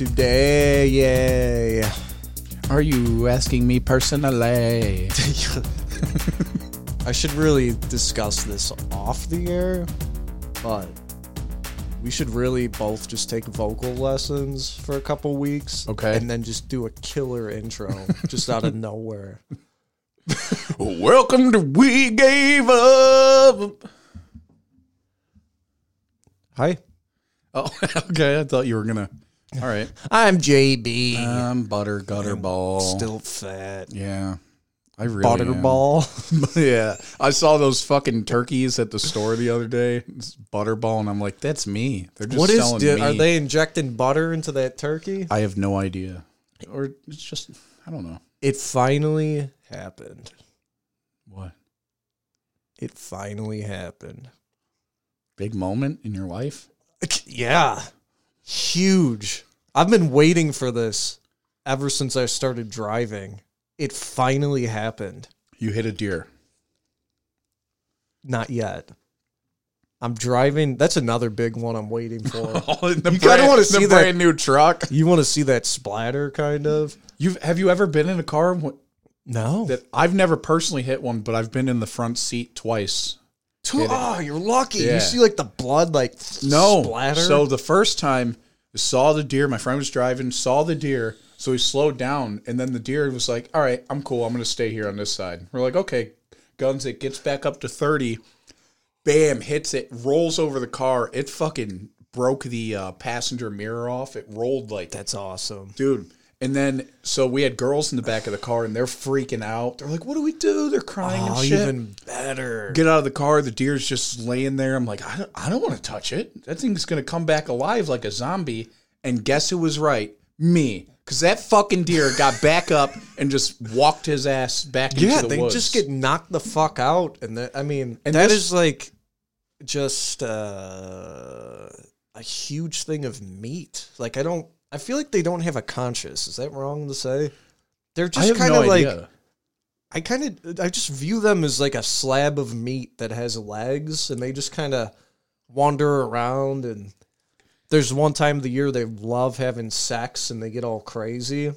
today? Yay. Are you asking me personally? I should really discuss this off the air, but we should really both just take vocal lessons for a couple weeks. Okay. And then just do a killer intro just out of nowhere. Welcome to We Gave Up. Hi. Oh, okay. I thought you were gonna. All right. I'm JB. Um, butter gutter ball. Still fat. Yeah. I really am. Butterball. yeah. I saw those fucking turkeys at the store the other day. It's butterball, and I'm like, that's me. They're just What is? selling di- me. Are they injecting butter into that turkey? I have no idea. Or it's just I don't know. It finally happened. What? It finally happened. Big moment in your life? Yeah. Huge. I've been waiting for this ever since I started driving. It finally happened. You hit a deer. Not yet. I'm driving. That's another big one I'm waiting for. Oh, the You kinda wanna see the that- brand new truck. you want to see that splatter, kind of? You've have you ever been in a car wh- No. that I've never personally hit one, but I've been in the front seat twice. Oh, you're lucky. Yeah. You see, like, the blood, like, No, splatter? So the first time I saw the deer, my friend was driving, saw the deer, so he slowed down, and then the deer was like, "All right, I'm cool. I'm gonna stay here on this side." We're like, "Okay." Guns it gets back up to thirty, bam, hits it, rolls over the car. It fucking broke the uh, passenger mirror off. It rolled like That's awesome. dude. And then so we had girls in the back of the car, and they're freaking out. They're like, "What do we do?" They're crying Oh, and shit. even better. Get out of the car. The deer's just laying there. I'm like, I don't, I don't want to touch it. That thing's gonna come back alive like a zombie. And guess who was right? Me. Because that fucking deer got back up and just walked his ass back yeah, into the they woods. just get knocked the fuck out, and that I mean, And that this- is like just uh, a huge thing of meat. Like I don't, I feel like they don't have a conscience. Is that wrong to say? They're just kind no of like idea. I kind of I just view them as like a slab of meat that has legs, and they just kind of wander around. And there's one time of the year they love having sex, and they get all crazy.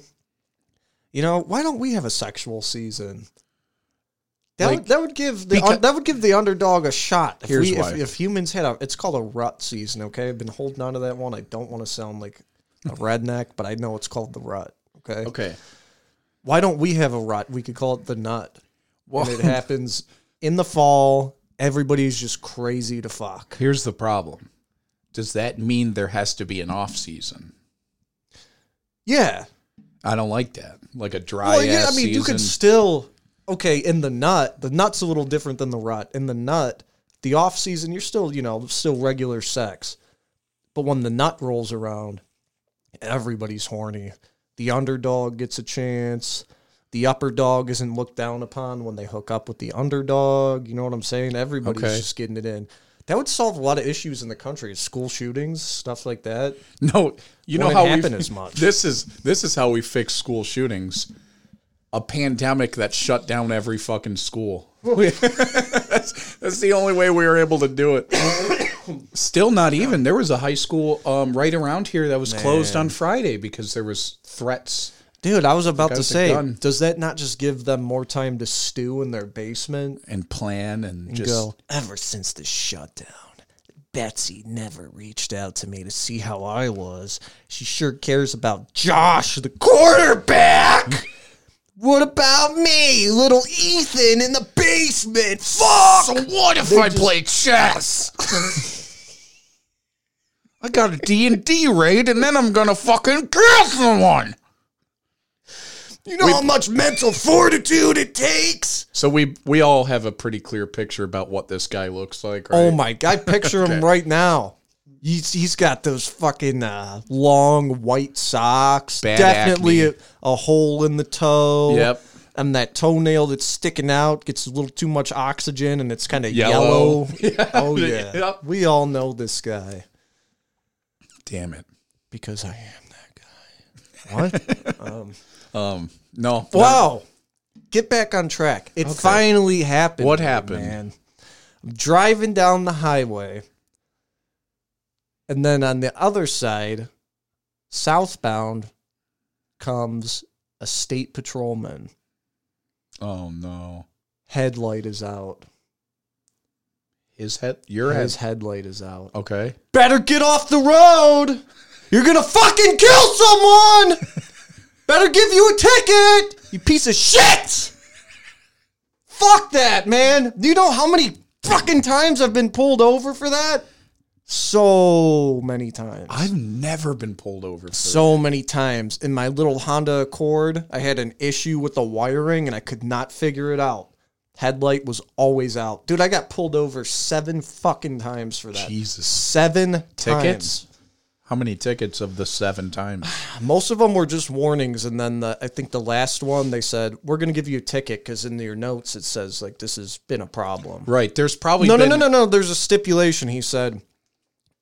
You know, why don't we have a sexual season? That Like- would that would give the Because- that would give the underdog a shot. If Here's we, why. If, if humans had a, it's called a rut season. Okay, I've been holding on to that one. I don't want to sound like a redneck, but I know it's called the rut. Okay, Okay. why don't we have a rut? We could call it the nut. Well, it happens in the fall. Everybody's just crazy to fuck. here's the problem. Does that mean there has to be an off season? Yeah. I don't like that. Like a dry Well, yeah, I mean, you season. could still okay in the nut. The nut's a little different than the rut. In the nut, the off season, you're still you know still regular sex, but when the nut rolls around, everybody's horny. The underdog gets a chance. The upper dog isn't looked down upon when they hook up with the underdog. You know what I'm saying? Everybody's Okay. just getting it in. That would solve a lot of issues in the country, school shootings, stuff like that. No, you know how happen as much. This is this is how we fix school shootings. A pandemic that shut down every fucking school. that's, that's the only way we were able to do it. Still not even. There was a high school um, right around here that was closed on Friday because there was threats. Dude, I was about to say, does that not just give them more time to stew in their basement and plan and just go? Ever since the shutdown, Betsy never reached out to me to see how I was. She sure cares about Josh, the quarterback. What about me, little Ethan in the basement? Fuck. So what if I play chess? I got a D&D raid and then I'm gonna fucking kill someone. You know how much mental fortitude it takes? So we we all have a pretty clear picture about what this guy looks like, right? Oh my god, I picture him right now. He's, he's got those fucking uh, long white socks. Bad Definitely a, a hole in the toe. Yep. And that toenail that's sticking out gets a little too much oxygen and it's kind of Yellow. yellow. Oh, yeah. Yep. We all know this guy Damn it. because I am that guy. What? um, Um no. wow. Get back on track. It finally happened. What happened? Man. I'm driving down the highway. And then on the other side, southbound, comes a state patrolman. Oh no. Headlight is out. His head your head. His headlight is out. Okay. Better get off the road. You're gonna fucking kill someone. Better give you a ticket. You piece of shit. Fuck that, man. Do you know how many fucking times I've been pulled over for that? So many times. I've never been pulled over so many times. In my little Honda Accord, I had an issue with the wiring and I could not figure it out. Headlight was always out. Dude, I got pulled over seven fucking times for that. Jesus. Seven Tickets? times. How many tickets of the seven times? Most of them were just warnings, and then the, I think the last one they said we're going to give you a ticket because in your notes it says like this has been a problem. Right. There's probably No, no, no, no, no. There's a stipulation. He said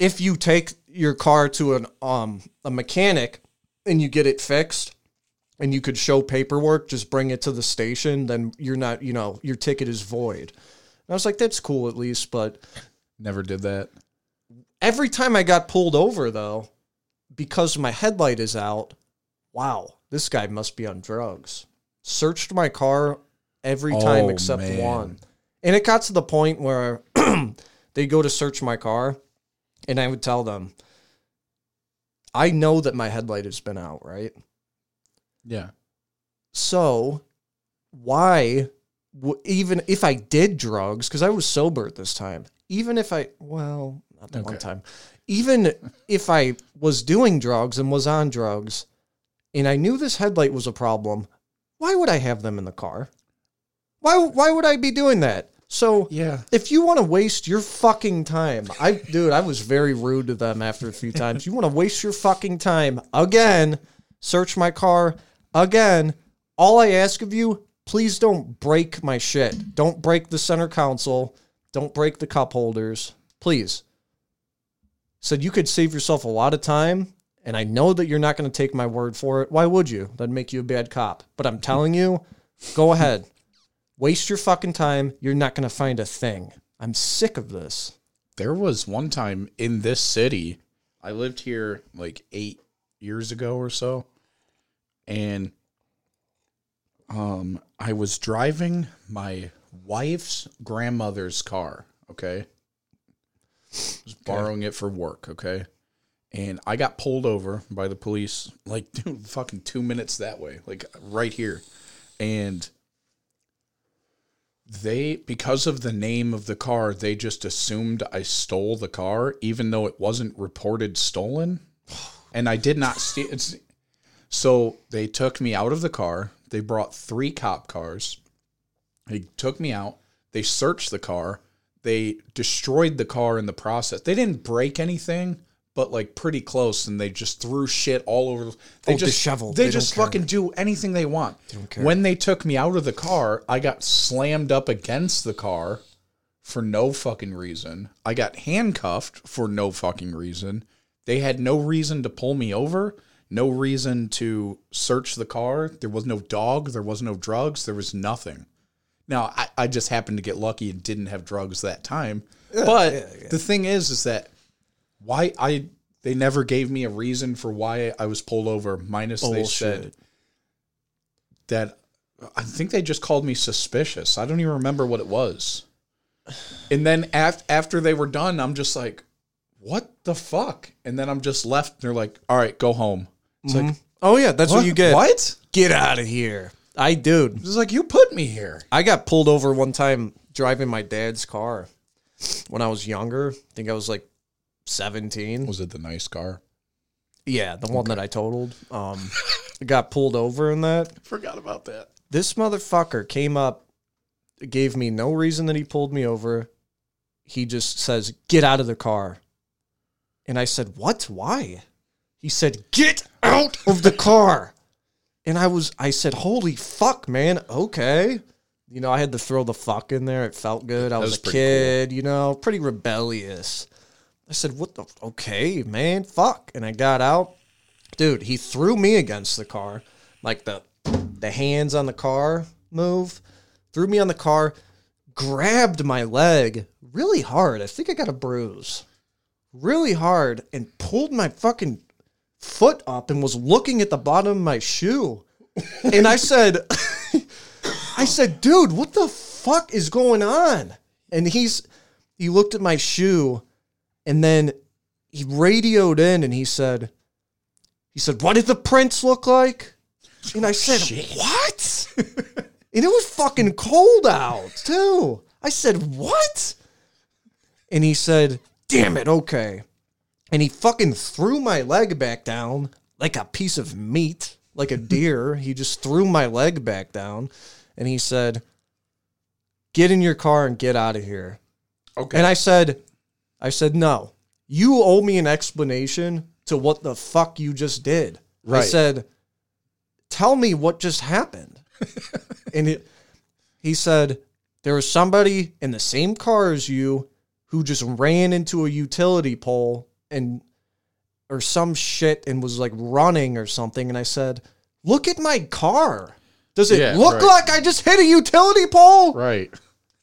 if you take your car to an um a mechanic and you get it fixed and you could show paperwork, just bring it to the station, then you're not, you know, your ticket is void. And I was like, that's cool at least, but Never did that. every time I got pulled over though, because my headlight is out, wow, this guy must be on drugs. Searched my car every time Oh, except man. one. And it got to the point where they go to search my car and I would tell them, I know that my headlight has been out, right? Yeah. So why, w- even if I did drugs, because I was sober at this time, even if I, well, not that one time, even if I was doing drugs and was on drugs and I knew this headlight was a problem, why would I have them in the car? Why, why would I be doing that? So Yeah. if you want to waste your fucking time, I dude, I was very rude to them after a few times. You want to waste your fucking time again, search my car again. All I ask of you, please don't break my shit. Don't break the center console. Don't break the cup holders. Please. Said you could save yourself a lot of time, and I know that you're not going to take my word for it. Why would you? That'd make you a bad cop. But I'm telling you, go ahead. Waste your fucking time. You're not going to find a thing. I'm sick of this. There was one time in this city, I lived here like eight years ago or so, and um, I was driving my wife's grandmother's car. Okay, was borrowing it for work. Okay, and I got pulled over by the police, like dude, fucking two minutes that way, like right here, and they because of the name of the car they just assumed i stole the car even though it wasn't reported stolen. And i did not steal it's so they took me out of the car. They brought three cop cars. They took me out. They searched the car. They destroyed the car in the process. They didn't break anything but like pretty close and they just threw shit all over the- they Oh, just disheveled. they, They just care. fucking do anything they want care. when they took me out of the car, I got slammed up against the car for no fucking reason. I got handcuffed for no fucking reason. They had no reason to pull me over, no reason to search the car. There was no dog, there was no drugs, there was nothing. Now, I, I just happened to get lucky and didn't have drugs that time. but the thing is, is that why I they never gave me a reason for why I was pulled over. Minus they said that I think they just called me suspicious. I don't even remember what it was. And then af- after they were done, I'm just like, what the fuck? And then I'm just left. They're like, all right, go home. It's like, mm-hmm. Oh yeah, that's what, you get. What? Get out of here. I dude. It's like, you put me here. I got pulled over one time driving my dad's car when I was younger. I think I was like 17. Was it the nice car? Yeah, the one that I totaled. Um, got pulled over in that. Forgot about that. This motherfucker came up, gave me no reason that he pulled me over. He just says, "Get out of the car," and I said, "What? Why?" He said, "Get out of the car," and I was, I said, "Holy fuck, man! Okay." You know, I had to throw the fuck in there. It felt good. I was, was a kid, you know, pretty rebellious. I said, "What the? Okay, man, fuck." And I got out, dude. He threw me against the car, like the the hands on the car move, threw me on the car, grabbed my leg really hard. I think I got a bruise. really hard and pulled my fucking foot up and was looking at the bottom of my shoe. And I said, I said, dude, what the fuck is going on? And he's, he looked at my shoe and then he radioed in and he said, he said, what did the prints look like? And I said, what? and it was fucking cold out too. I said, what? And he said, damn it, okay. And he fucking threw my leg back down like a piece of meat, like a deer. he just threw my leg back down and he said, get in your car and get out of here. Okay. And I said, I said, no, you owe me an explanation to what the fuck you just did. I said, tell me what just happened. and it, he said, there was somebody in the same car as you who just ran into a utility pole and or some shit and was like running or something. And I said, look at my car. Does it Yeah, look right. like I just hit a utility pole? right.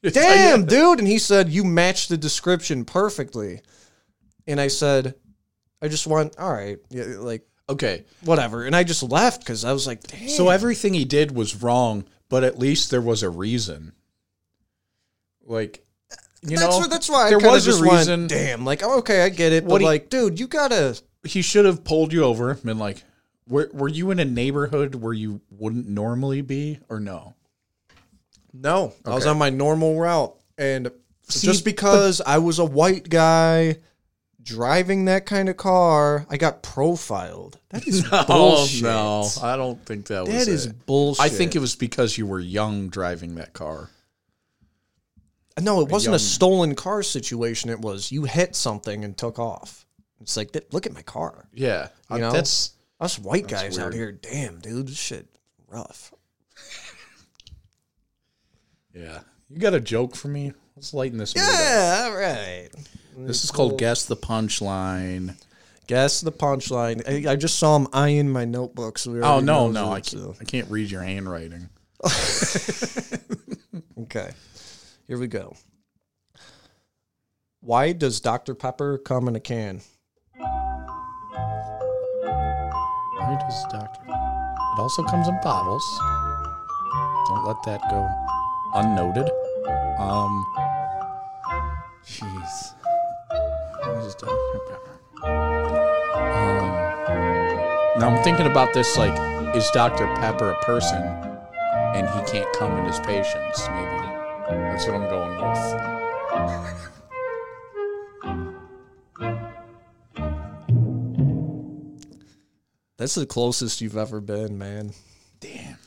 Damn, dude. And he said, You matched the description perfectly. And I said, I just want, all right, yeah, like, Okay. whatever. And I just left because I was like, Damn. So everything he did was wrong, but at least there was a reason. Like, you that's, know, why- that's why there kinda was a just went, reason. Damn, like, oh, okay, I get it. What But he- like, dude, you gotta. he should have pulled you over and been like, were, were you in a neighborhood where you wouldn't normally be or no? No, I was on my normal route. And See, just because I was a white guy driving that kind of car, I got profiled. That is bullshit. Oh, no. I don't think that was That is it. bullshit. I think it was because you were young driving that car. No, it wasn't a stolen car situation. It was you hit something and took off. It's like, look at my car. Yeah. You Uh, know? That's Us white guys weird. out here, damn, dude, this shit rough. Yeah. You got a joke for me? Let's lighten this mood up. Yeah, all right. This is called Guess the Punchline. Guess the punchline. I, I just saw him eyeing my notebook. So we Oh already no, knows no, it, I can't so- I can't read your handwriting. Okay, here we go. Why does Dr Pepper come in a can? Why does Doctor? It also comes in bottles. Don't let that go unnoted. Um, jeez. Why does Dr. Pepper? Um, now I'm thinking about this. Like, is Dr. Pepper a person, and he can't come in his patients? Maybe that's what I'm going with. That's the closest you've ever been, man. Damn.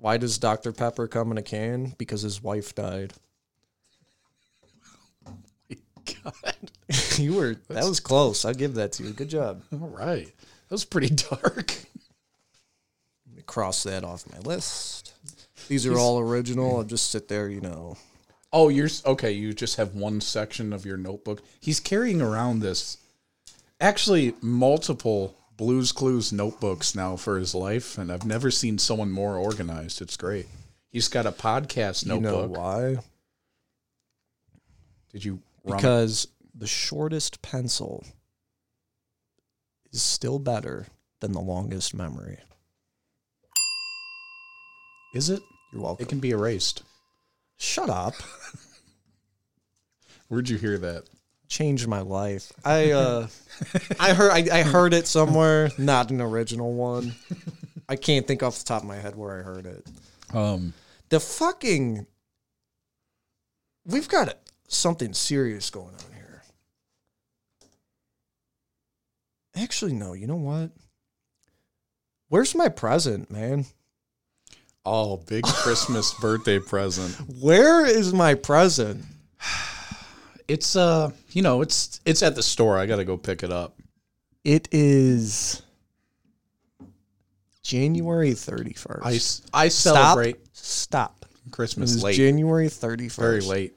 Why does Dr Pepper come in a can? Because his wife died. Oh my God. you were that was close. I'll give that to you. Good job. All right. That was pretty dark. Let me cross that off my list. These are all original. I'll just sit there, you know. Oh, you're okay. You just have one section of your notebook. He's carrying around this, actually, multiple Blue's Clues notebooks now for his life, and I've never seen someone more organized. It's great. He's got a podcast You know notebook. why? Did you run? Because the shortest pencil is still better than the longest memory. Is it? You're welcome. It can be erased. Shut up. Where'd you hear that? Changed my life. I uh I heard I, I heard it somewhere, not an original one. I can't think off the top of my head where I heard it. Um, The fucking We've got something serious going on here. Actually, no, you know what? Where's my present, man? oh, big Christmas birthday present. Where is my present? It's uh, you know, it's it's at the store. I got to go pick it up. It is January 31st. I, I celebrate Stop. It Christmas is late, January 31st. very late.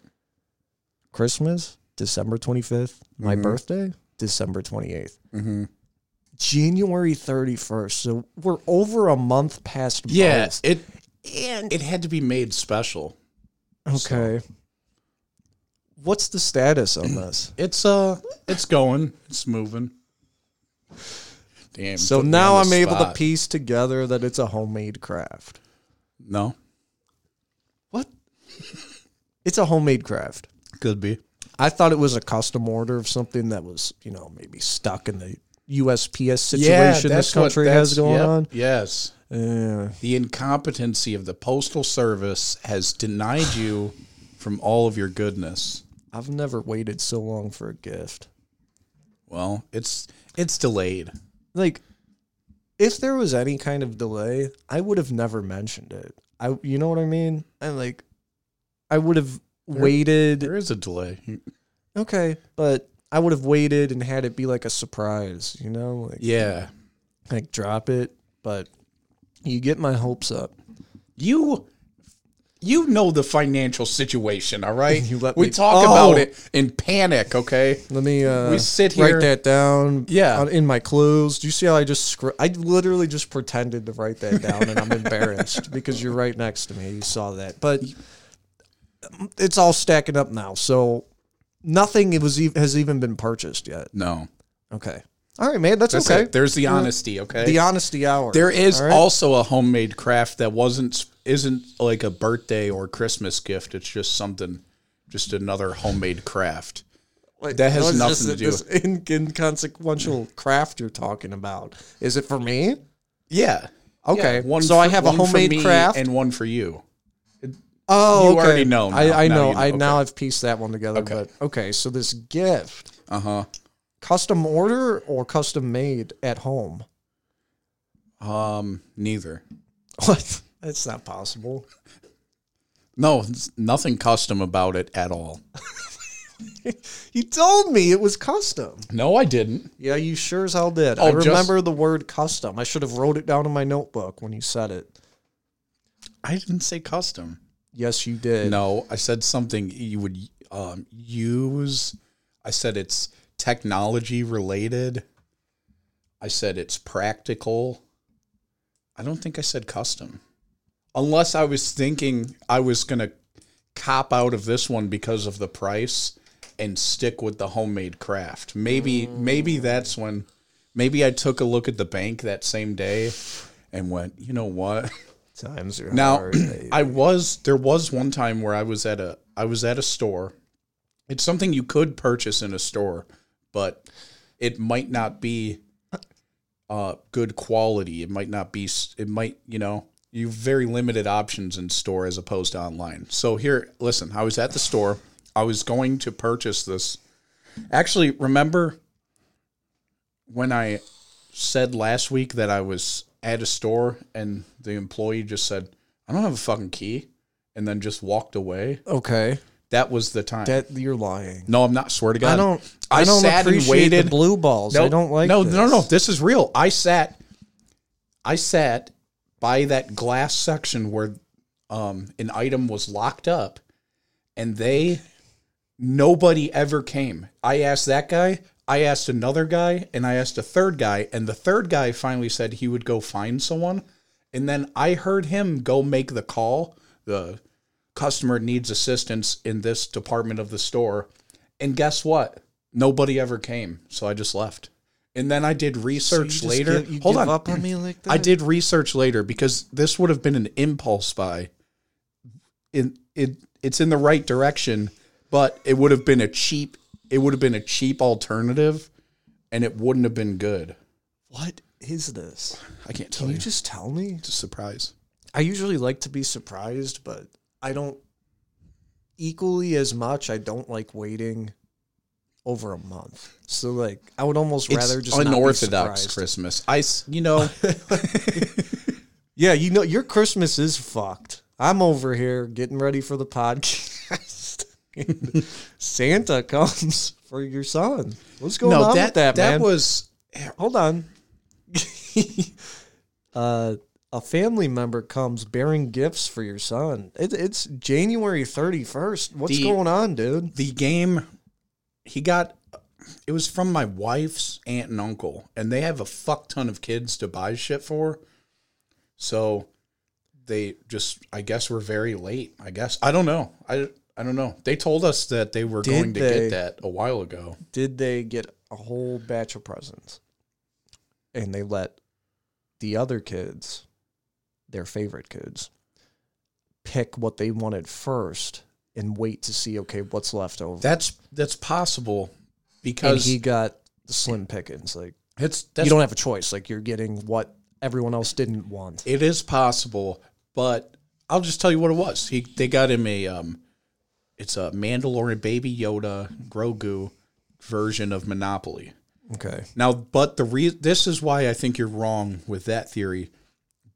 Christmas, December 25th. My Mhm. birthday, December 28th. Mm-hmm. January 31st. So we're over a month past Yeah, it And it had to be made special. okay. What's the status on this? It's uh, it's going, it's moving. Damn. So now I'm able to spot. piece together that it's a homemade craft. No, What? It's a homemade craft. could be. I thought it was a custom order of something that was, you know, maybe stuck in the USPS situation this country has going yep, on. Yes, Yeah. the incompetency of the postal service has denied you from all of your goodness. I've never waited so long for a gift. Well, it's it's delayed. Like, if there was any kind of delay, I would have never mentioned it. I, you know what I mean? And like, I would have waited. There is a delay. Okay, but I would have waited and had it be like a surprise. You know, like Yeah, like drop it. But you get my hopes up. you you know the financial situation, all right? We me- talk Oh. about it in panic, okay? Let me uh, We sit here. write that down. Yeah. on- in my clues. Do you see how I just scr- I literally just pretended to write that down, and I'm embarrassed because you're right next to me. You saw that, but it's all stacking up now. So nothing was has even been purchased yet. No, Okay, all right, man. That's, that's okay. it. There's the honesty, okay? The honesty hour. There is right? also a homemade craft that wasn't isn't like a birthday or Christmas gift. It's just something, just another homemade craft. That has is nothing to do This in- inconsequential craft you're talking about. Is it for me? Yeah. Okay, Yeah, one so I for- have a homemade me craft? and one for you. Oh, You okay. already know now. I, I Now know. you know. I now I've pieced that one together. Okay. But okay, so this gift, Uh huh. custom order or custom made at home? Um, neither. What? That's not possible. No, nothing custom about it at all. You told me it was custom. No, I didn't. Yeah, you sure as hell did. I Oh, just- remember the word custom. I should have wrote it down in my notebook when you said it. I didn't say custom. Yes, you did. No, I said something you would um, use. I said it's technology related. I said it's practical. I don't think I said custom. Unless I was thinking I was going to cop out of this one because of the price and stick with the homemade craft. Maybe maybe that's when maybe I took a look at the bank that same day and went, "You know what? Times are Now, hard. I was there was one time where I was at a I was at a store. It's something you could purchase in a store, but it might not be uh good quality. It might not be it might, you know, you have very limited options in store as opposed to online. So here, listen, I was at the store. I was going to purchase this. Actually, remember when I said last week that I was at a store and the employee just said, I don't have a fucking key, and then just walked away. okay, That was the time. that you're lying. no, I'm not. Swear to God. I don't. I I, don't sat and appreciate waited. the blue balls. I don't like. No, this. no, no. This is real. I sat. I sat by that glass section where um, an item was locked up, and they nobody ever came. I asked that guy. I asked another guy, and I asked a third guy, and the third guy finally said he would go find someone, and then I heard him go make the call. The customer needs assistance in this department of the store, and guess what? Nobody ever came, so I just left. And then I did So research just later. give- you Hold on, up on me like that. I did research later because this would have been an impulse buy. In it, it's in the right direction, but it would have been a cheap. It would have been a cheap alternative, and it wouldn't have been good. What is this? I can't tell Can you. you just tell me? It's a surprise. I usually like to be surprised, but I don't equally as much. I don't like waiting over a month. So like, I would almost It's rather just unorthodox. Christmas. I, you know, Yeah, you know, your Christmas is fucked. I'm over here getting ready for the podcast. Santa comes for your son. What's going no, on that with that, that man? was Hold on. uh, a family member comes bearing gifts for your son. It, it's January 31st. What's The- going on, dude? the game he got it was from my wife's aunt and uncle and they have a fuck ton of kids to buy shit for so they just i guess were very late i guess i don't know i I don't know. They told us that they were Did going to they? get that a while ago. Did they get a whole batch of presents? And they let the other kids, their favorite kids, pick what they wanted first and wait to see okay what's left over. That's that's possible and because he got the slim pickings. Like it's that's you don't have a choice. Like you're getting what everyone else didn't want. It is possible, but I'll just tell you what it was. He they got him a um, it's a Mandalorian Baby Yoda Grogu version of Monopoly. Okay. Now, but the re- this is why I think you're wrong with that theory,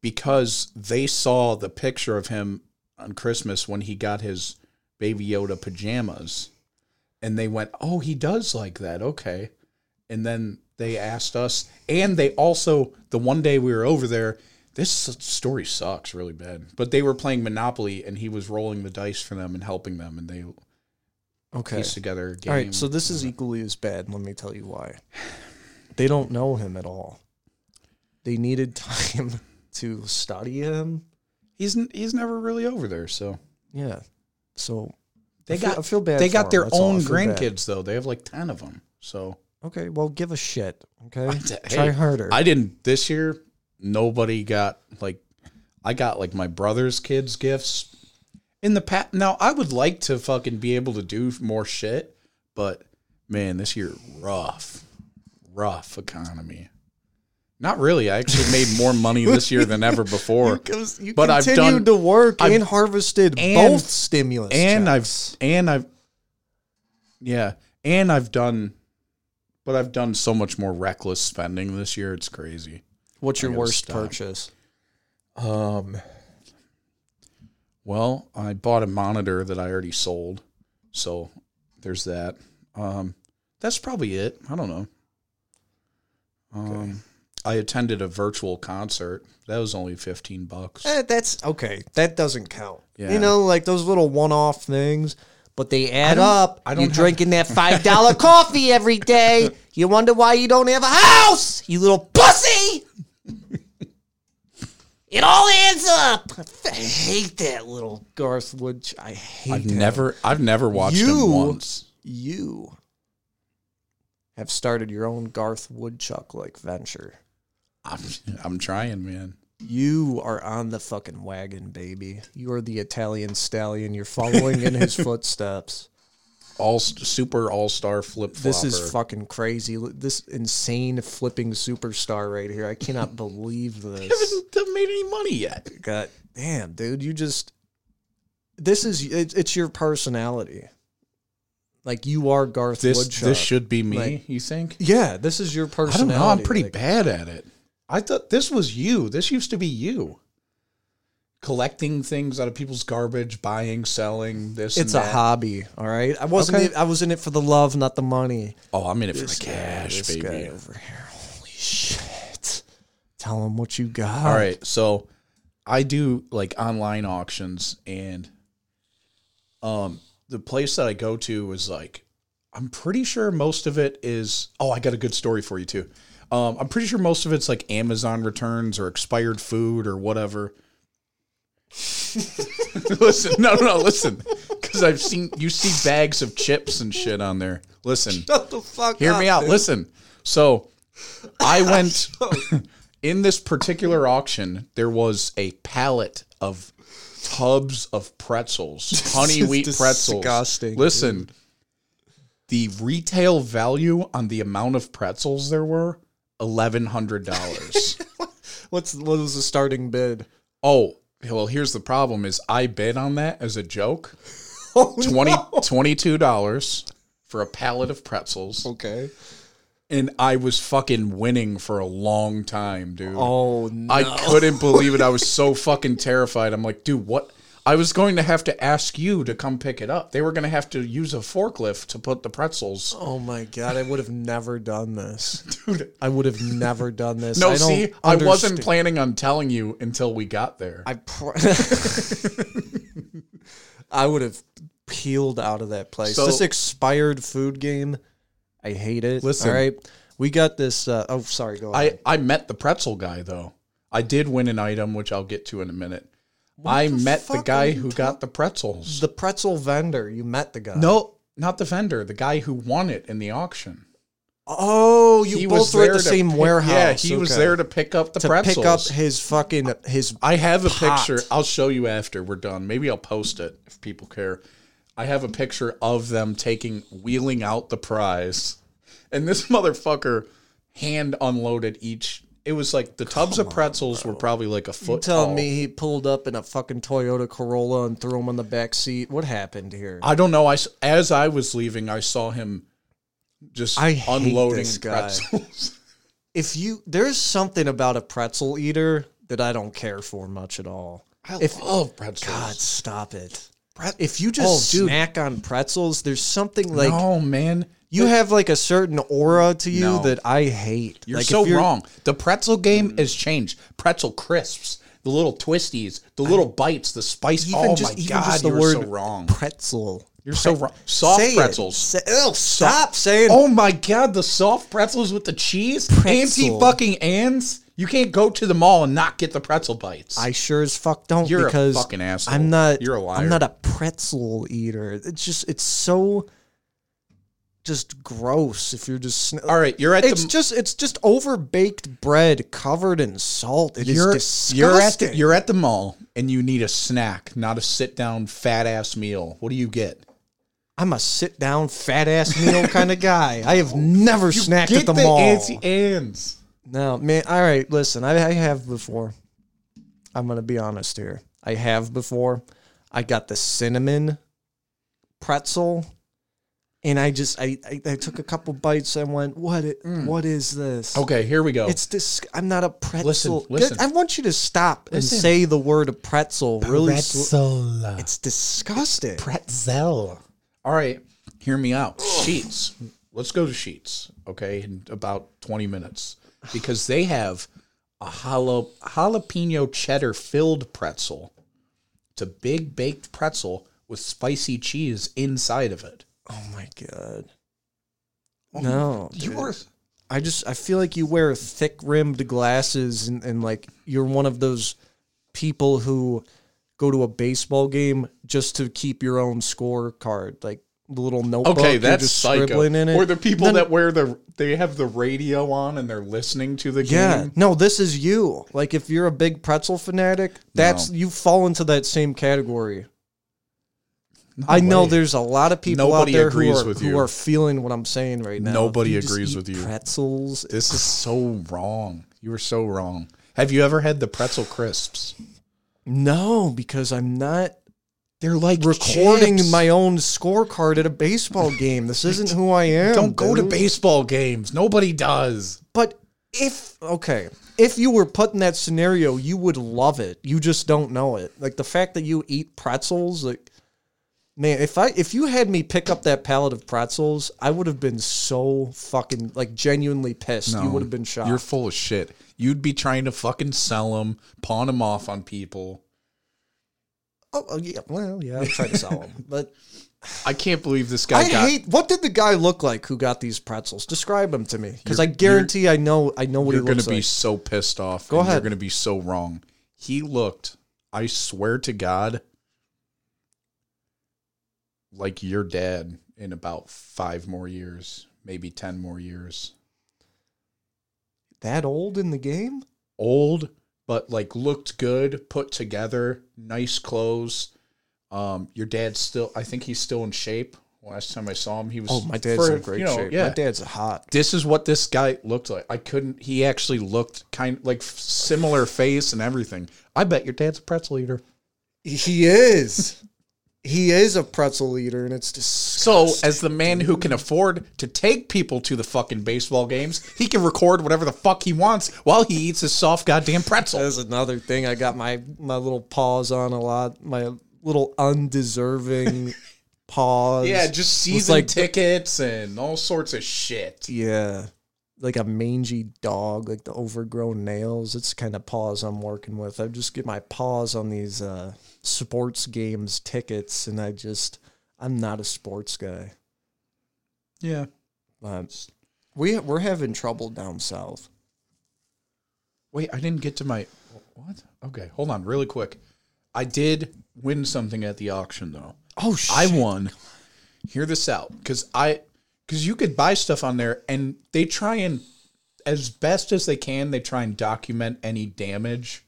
because they saw the picture of him on Christmas when he got his Baby Yoda pajamas, and they went, "Oh, he does like that." Okay, and then they asked us, and they also the one day we were over there. This story sucks really bad, but they were playing Monopoly, and he was rolling the dice for them and helping them, and they Okay. pieced together a game. All right. So this is equally as bad. Let me tell you why. They don't know him at all. They needed time to study him. he's n- he's never really over there, so Yeah. So They I feel, got I feel bad. they got their own feel bad. grandkids though. They have like ten of them. So Okay. Well, give a shit. Okay. Hey, Try harder. I didn't this year. Nobody got like I got like my brother's kids gifts in the past. Now I would like to fucking be able to do more shit, but man, this year rough, rough economy. Not really. I actually made more money this year than ever before. Because you But I've done- to work I've- and harvested and- both stimulus and checks. I've and I've yeah, and I've done but I've done so much more reckless spending this year. It's crazy. What's your worst stop. purchase? Um well, I bought a monitor that I already sold. So there's that. Um that's probably it. I don't know. Um I attended a virtual concert. That was only 15 bucks. Eh, that's okay. That doesn't count. Yeah. You know, like those little one-off things, but they add up. I don't You're have- drinking that five dollar coffee every day. You wonder why you don't have a house, you little pussy. it all adds up. I hate that little Garth Wood. I hate. I've never I've never watched You- him once. You have started your own Garth Woodchuck like venture. I'm I'm trying, man. You are on the fucking wagon, baby. You are the Italian stallion. You're following in his footsteps. all super all star flip. This is fucking crazy. This insane flipping superstar right here. I cannot believe this. haven't made any money yet. God damn, dude. You just. This is. It's, it's your personality. Like, you are Garth This Woodchuck. this should be me. Like- you think? Yeah, this is your personality. I don't know. I'm pretty Like, bad at it. I thought this was you. This used to be you. Collecting things out of people's garbage, buying, selling this. It's a that. hobby, all right. I wasn't. Okay. In, I was in it for the love, not the money. Oh, I'm in it for This the guy- cash, guy baby. over here. Holy shit! Tell him what you got. All right, so I do like online auctions, and um, the place that I go to is like, I'm pretty sure most of it is. Oh, I got a good story for you too. Um, I'm pretty sure most of it's like Amazon returns or expired food or whatever. listen, no, no, no, listen, because I've seen you see bags of chips and shit on there. Listen, Shut the fuck Hear up, me out. dude. Listen. So I went in this particular auction, there was a pallet of tubs of pretzels, honey wheat pretzels. disgusting, Listen, the retail value on the amount of pretzels there were eleven hundred dollars. What's what was the starting bid? oh, well, here's the problem: is I bid on that as a joke. Oh, 20 $22 for a pallet of pretzels. Okay. and I was fucking winning for a long time, dude. Oh no. I couldn't believe it. I was so fucking terrified. I'm like, dude, what? I was going to have to ask you to come pick it up. They were going to have to use a forklift to put the pretzels. Oh my god! I would have never done this. Dude, I would have never done this. no, I don't see, I wasn't planning on telling you until we got there. I pr- I would have peeled out of that place. So- this expired food game, I hate it. Listen. all right. We got this. Uh, oh, sorry. Go ahead. I, I met the pretzel guy though. I did win an item, which I'll get to in a minute. I the met the guy who got the pretzels. The pretzel vendor. You met the guy. no, not the vendor. The guy who won it in the auction. Oh, you He both were at the same pick- warehouse. Yeah, he was there to pick up the to pretzels. pick up his fucking his. I have a pot. picture. I'll show you after we're done. Maybe I'll post it if people care. I have a picture of them taking wheeling out the prize, and this motherfucker hand unloaded each. It was like the tubs of pretzels were probably like a You foot. telling tall. me he pulled up in a fucking Toyota Corolla and threw him on the back seat? What happened here? I don't know. I s- as I was leaving, I saw him just I hate unloading this guy. pretzels. if you there's something about a pretzel eater that I don't care for much at all. I If- love pretzels. God, stop it. If you oh, just Oh, dude. snack on pretzels, there's something like no, man. You have like a certain aura to you No. that I hate. You're like so if wrong. The pretzel game has changed. Pretzel crisps, the little twisties, the little bites, the spice. Even oh just, my even god, just the you're word so wrong. pretzel. You're so wrong. Soft Say pretzels. Say, oh, stop saying Oh my god, the soft pretzels with the cheese. Pretzel. Auntie fucking Anne's. You can't go to the mall and not get the pretzel bites. I sure as fuck don't You're a because fucking asshole. I'm not. You're a liar. I'm not a pretzel eater. It's just it's so just gross. If you're just sn- All right, you're at it's the just it's just over baked bread covered in salt. It is you're, disgusting. you're at the, you're at the mall and you need a snack, not a sit down fat ass meal. What do you get? I'm a sit down fat ass meal kind of guy. I have never snacked Get at the, the mall. Auntie Anne's. No, man. All right, listen. I, I have before. I'm gonna be honest here. I have before. I got the cinnamon pretzel, and I just I I, I took a couple bites and went, "What? It, mm. What is this? Okay, here we go. It's this. I'm not a pretzel. Listen, listen. I want you to stop Listen. and say the word pretzel. Really, sl- Pretzel. it's disgusting. pretzel. All right, hear me out. Sheetz. Let's go to Sheetz. Okay, in about twenty minutes because they have a jalapeno cheddar filled pretzel. It's a big baked pretzel with spicy cheese inside of it. Oh my god. Oh, no, you dude. are. I just I feel like you wear thick rimmed glasses and, and like you're one of those people who go to a baseball game just to keep your own scorecard, like the little notebook. Okay, that's just psycho. scribbling in it. Or the people Then- that wear the they have the radio on and they're listening to the yeah, game. no, this is you. Like if you're a big pretzel fanatic, that's you fall into that same category. I know there's a lot of people Nobody out there who are, who are feeling what I'm saying right now. Nobody You agrees with you. Pretzels. This is so wrong. You were so wrong. Have you ever had the pretzel crisps? No, because I'm not They're like recording chips. my own scorecard at a baseball game. This isn't who I am. Don't go to baseball games. Nobody does. But if okay, if you were put in that scenario, you would love it. You just don't know it. Like the fact that you eat pretzels, like man, if I if you had me pick up that pallet of pretzels, I would have been so fucking like genuinely pissed. you would have been shocked. You're full of shit. You'd be trying to fucking sell them, pawn them off on people. oh, oh, yeah, well, yeah, I'll try to sell them, but. I can't believe this guy I got. hate. What did the guy look like who got these pretzels? Describe him to me, because I guarantee I know. I know what he looks like. you're gonna be so pissed off. Go and ahead. You're going to be so wrong. He looked, I swear to God, like your dad in about five more years, maybe 10 more years. That old in the game? Old, but like looked good, put together, nice clothes. Um, your dad's still, I think he's still in shape. Last time I saw him, he was. Oh, my dad's for, in great you know, shape. Yeah, My dad's hot. this is what this guy looked like. I couldn't. He actually looked kind like similar face and everything. I bet your dad's a pretzel eater. He is. He is a pretzel eater, and it's disgusting. So, as the man who can afford to take people to the fucking baseball games, he can record whatever the fuck he wants while he eats his soft goddamn pretzel. That's another thing I got my my little paws on a lot. My little undeserving paws. Yeah, just season like, tickets and all sorts of shit. Yeah. Like a mangy dog, like the overgrown nails. It's the kind of paws I'm working with. I just get my paws on these uh, sports games tickets, and I just, I'm not a sports guy. Yeah. We, we're having trouble down south. Wait, I didn't get to my what? Okay, hold on, really quick. I did win something at the auction though. Oh shit! I won. Hear this out, because I, because you could buy stuff on there, and they try and, as best as they can, they try and document any damage,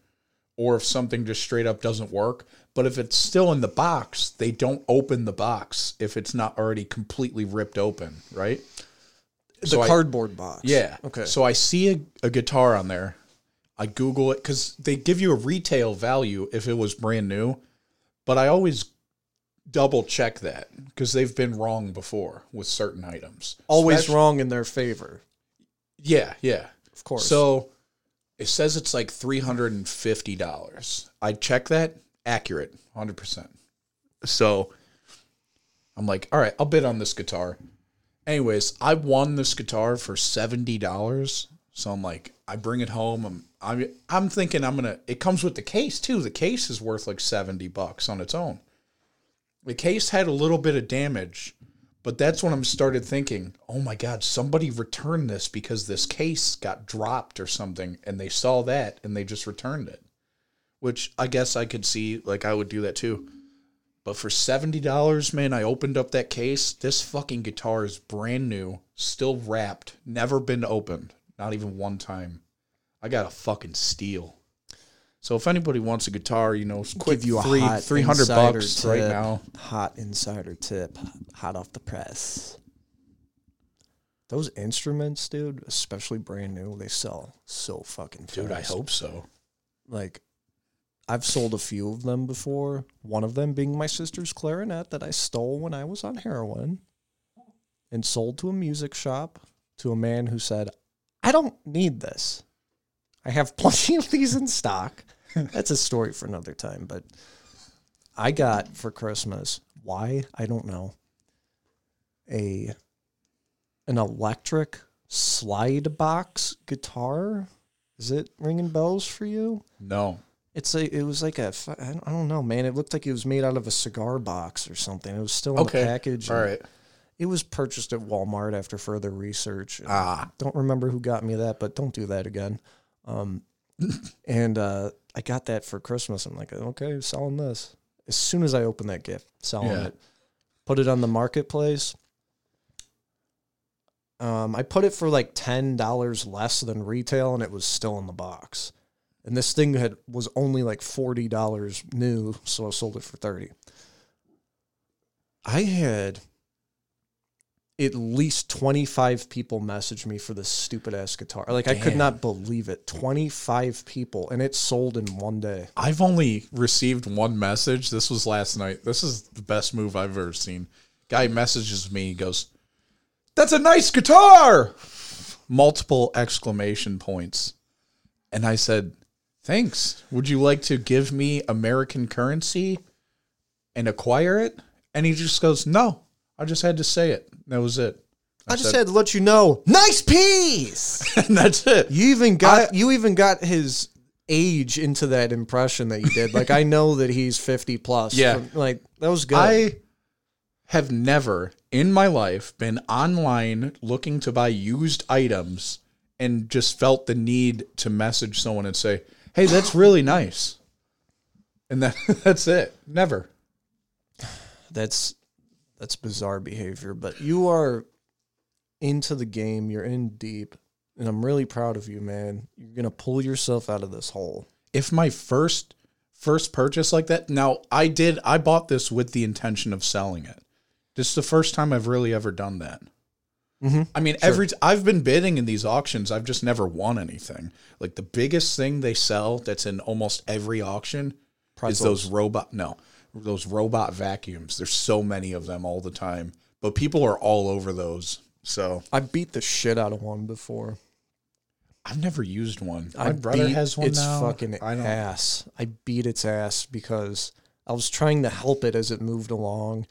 or if something just straight up doesn't work. But if it's still in the box, they don't open the box if it's not already completely ripped open, right? the so I- cardboard box. Yeah. Okay. So I see a, a guitar on there. I Google it because they give you a retail value if it was brand new, but I always double check that because they've been wrong before with certain items. Always Especially- wrong in their favor, Yeah, yeah. of course. So it says it's like three hundred and fifty dollars. I check that accurate, hundred percent. So I'm like, all right, I'll bid on this guitar. Anyways, I won this guitar for seventy dollars. So I'm like, I bring it home. I'm I'm I'm thinking I'm gonna. It comes with the case too. The case is worth like seventy bucks on its own. The case had a little bit of damage, but that's when I started thinking, oh my God, somebody returned this because this case got dropped or something, and they saw that and they just returned it. Which I guess I could see, like I would do that too. But for seventy dollars, man, I opened up that case. This fucking guitar is brand new, still wrapped, never been opened, not even one time. I got a fucking steal. So if anybody wants a guitar, you know, quick Give you a three hot three hundred bucks right now. Hot insider tip, hot off the press. Those instruments, dude, especially brand new, they sell so fucking fast. Dude, I hope so. Like, I've sold a few of them before. One of them being my sister's clarinet that I stole when I was on heroin and sold to a music shop to a man who said, I don't need this. I have plenty of these in stock. That's a story for another time, but I got for Christmas, why? I don't know. A an electric slide box guitar. Is it ringing bells for you? No. It's a. It was like a I don't, know, man. It looked like it was made out of a cigar box or something. It was still in Okay. the package. All right. It was purchased at Walmart after further research. Ah. Don't remember who got me that, but don't do that again. Um, and uh, I got that for Christmas. I'm like, okay, selling this. As soon as I open that gift, selling Yeah. it. Put it on the marketplace. Um, I put it for like ten dollars less than retail, and it was still in the box. And this thing had was only like forty dollars new, so I sold it for thirty. I had at least twenty five people message me for this stupid ass guitar. Like I could not believe it. Twenty five people, and it sold in one day. I've only received one message. This was last night. This is the best move I've ever seen. Guy messages me, he goes, That's a nice guitar! Multiple exclamation points. And I said, Thanks. Would you like to give me American currency and acquire it? And he just goes, No. I just had to say it. That was it. I just had to let you know. Nice piece. and that's it. You even got you even got his age into that impression that you did. Like I know that he's fifty plus. Yeah. From- like that was good. I have never in my life been online looking to buy used items and just felt the need to message someone and say, "Hey, that's really nice." And that that's it. Never. that's that's bizarre behavior, but you are into the game. You're in deep, and I'm really proud of you, man. You're gonna pull yourself out of this hole. If my first first purchase like that, now I did I bought this with the intention of selling it. This is the first time I've really ever done that. Mhm. I mean, every t- I've been bidding in these auctions, I've just never won anything. Like the biggest thing they sell that's in almost every auction is those robot no, those robot vacuums. There's so many of them all the time, but people are all over those. So I beat the shit out of one before. I've never used one. My I brother beat has one its now. fucking I ass. I beat its ass because I was trying to help it as it moved along.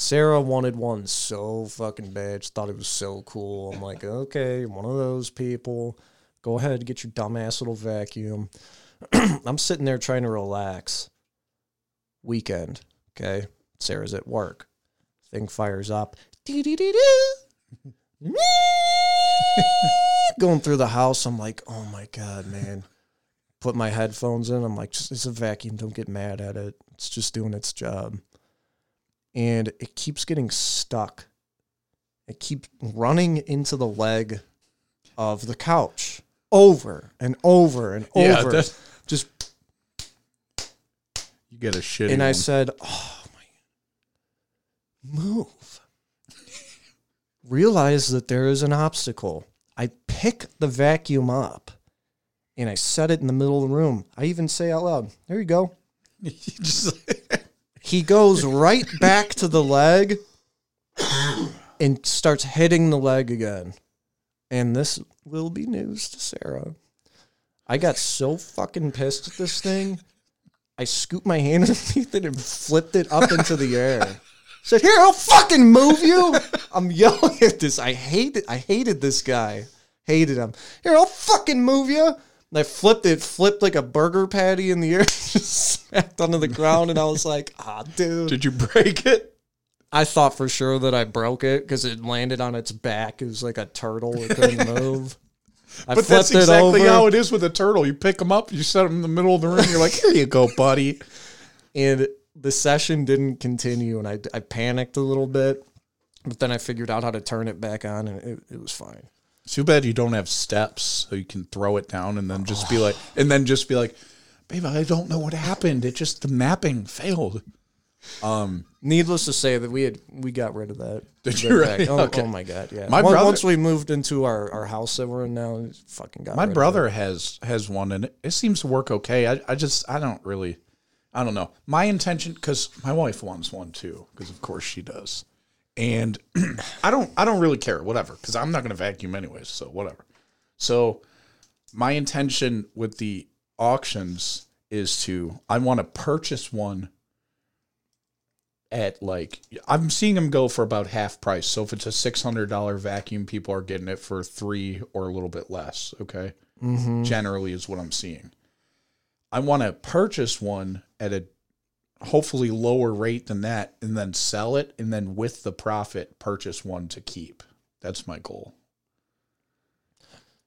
Sarah wanted one so fucking bad. She thought it was so cool. I'm like, okay, one of those people. Go ahead, get your dumbass little vacuum. I'm sitting there trying to relax. Weekend, okay. Sarah's at work. Thing fires up. Going through the house, I'm like, oh my god, man. put my headphones in. I'm like, it's a vacuum. Don't get mad at it. It's just doing its job. And it keeps getting stuck. It keeps running into the leg of the couch over and over and Yeah, over. that's- just You get a shitty and I said, "Oh my, move." Realize that there is an obstacle. I pick the vacuum up, and I set it in the middle of the room. I even say out loud, "There you go." You just- He goes right back to the leg and starts hitting the leg again. And this will be news to Sarah. I got so fucking pissed at this thing. I scooped my hand underneath it and flipped it up into the air. Said, "Here, I'll fucking move you." I'm yelling at this. I hate it. I hated this guy. Hated him. Here, I'll fucking move you. And I flipped it, flipped like a burger patty in the air, just smacked onto the ground, and I was like, "Ah, dude." Did you break it? I thought for sure that I broke it because it landed on its back. It was like a turtle. It couldn't move. I But that's exactly how it is with a turtle. You pick them up, you set them in the middle of the room. You're like, here you go, buddy. and the session didn't continue and I, I panicked a little bit but then i figured out how to turn it back on and it, it was fine Too bad you don't have steps, so you can throw it down and then just be like, and then just be like, babe, I don't know what happened. It just the mapping failed. Um, needless to say that we had we got rid of that Did you oh, Okay. oh my god yeah My Once- brother- once we moved into our, our house that we're in now fucking got My brother has has one, and it, it seems to work okay. I, I just I don't really, I don't know. My intention, because my wife wants one too, because of course she does, and I don't I don't really care, whatever, because I'm not going to vacuum anyways, so whatever. So my intention with the auctions is to I want to purchase one at like I'm seeing them go for about half price. So if it's a six hundred dollar vacuum, people are getting it for three or a little bit less. Okay, Mm-hmm. generally is what I'm seeing. I want to purchase one at a hopefully lower rate than that, and then sell it, and then with the profit purchase one to keep. That's my goal.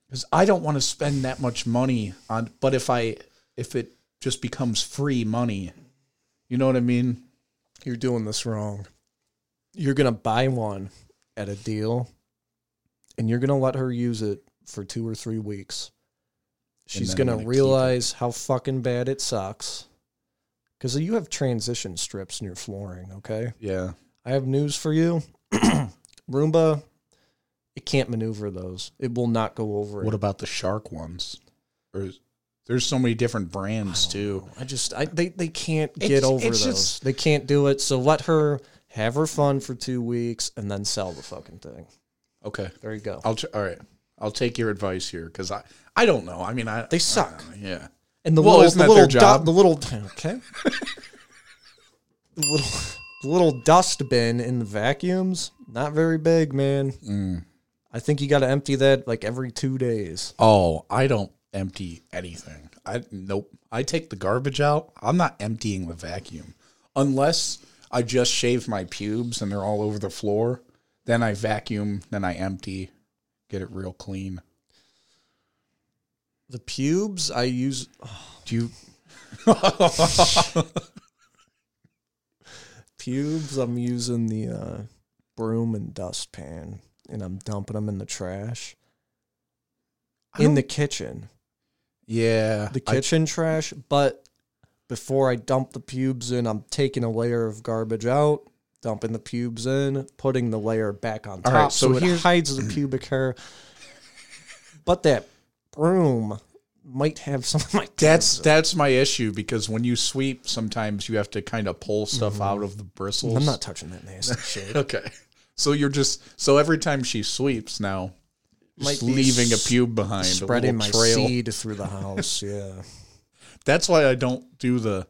Because I don't want to spend that much money on. But if I if it just becomes free money, you know what I mean? you're doing this wrong you're gonna buy one at a deal and you're gonna let her use it for two or three weeks she's gonna gonna realize how fucking bad it sucks because you have transition strips in your flooring okay Yeah. i have news for you roomba it can't maneuver those it will not go over What it about the shark ones? Or is, there's so many different brands oh, too. i just I, they, they can't It's- get over it's those just- they can't do it so let her have her fun for two weeks and then sell the fucking thing Okay. there you go I'll tr- all right. I'll take your advice here because I I don't know. I mean I They suck. don't yeah. And the Well, little, isn't the that little, their job? du- the little, okay, the little, the little dust bin in the vacuums, not very big, man. Mm. I think you got to empty that like every two days. Oh, I don't empty anything. I nope. I take the garbage out. I'm not emptying the vacuum unless I just shave my pubes and they're all over the floor. Then I vacuum. Then I empty. Get it real clean. The pubes I use, Do you? pubes I'm using the uh, broom and dustpan, and I'm dumping them in the trash I in don't- the kitchen. yeah. the I- kitchen trash, but before I dump the pubes in, I'm taking a layer of garbage out, dumping the pubes in, putting the layer back on top right, so, so it hides the pubic hair. But that broom might have some of my That's that's my issue because when you sweep, sometimes you have to kind of pull stuff mm-hmm. out of the bristles. I'm not touching that nasty shit. Okay. So you're just so every time she sweeps now, just leaving a pube behind, Spreading my trail. seed through the house. Yeah. That's why I don't do the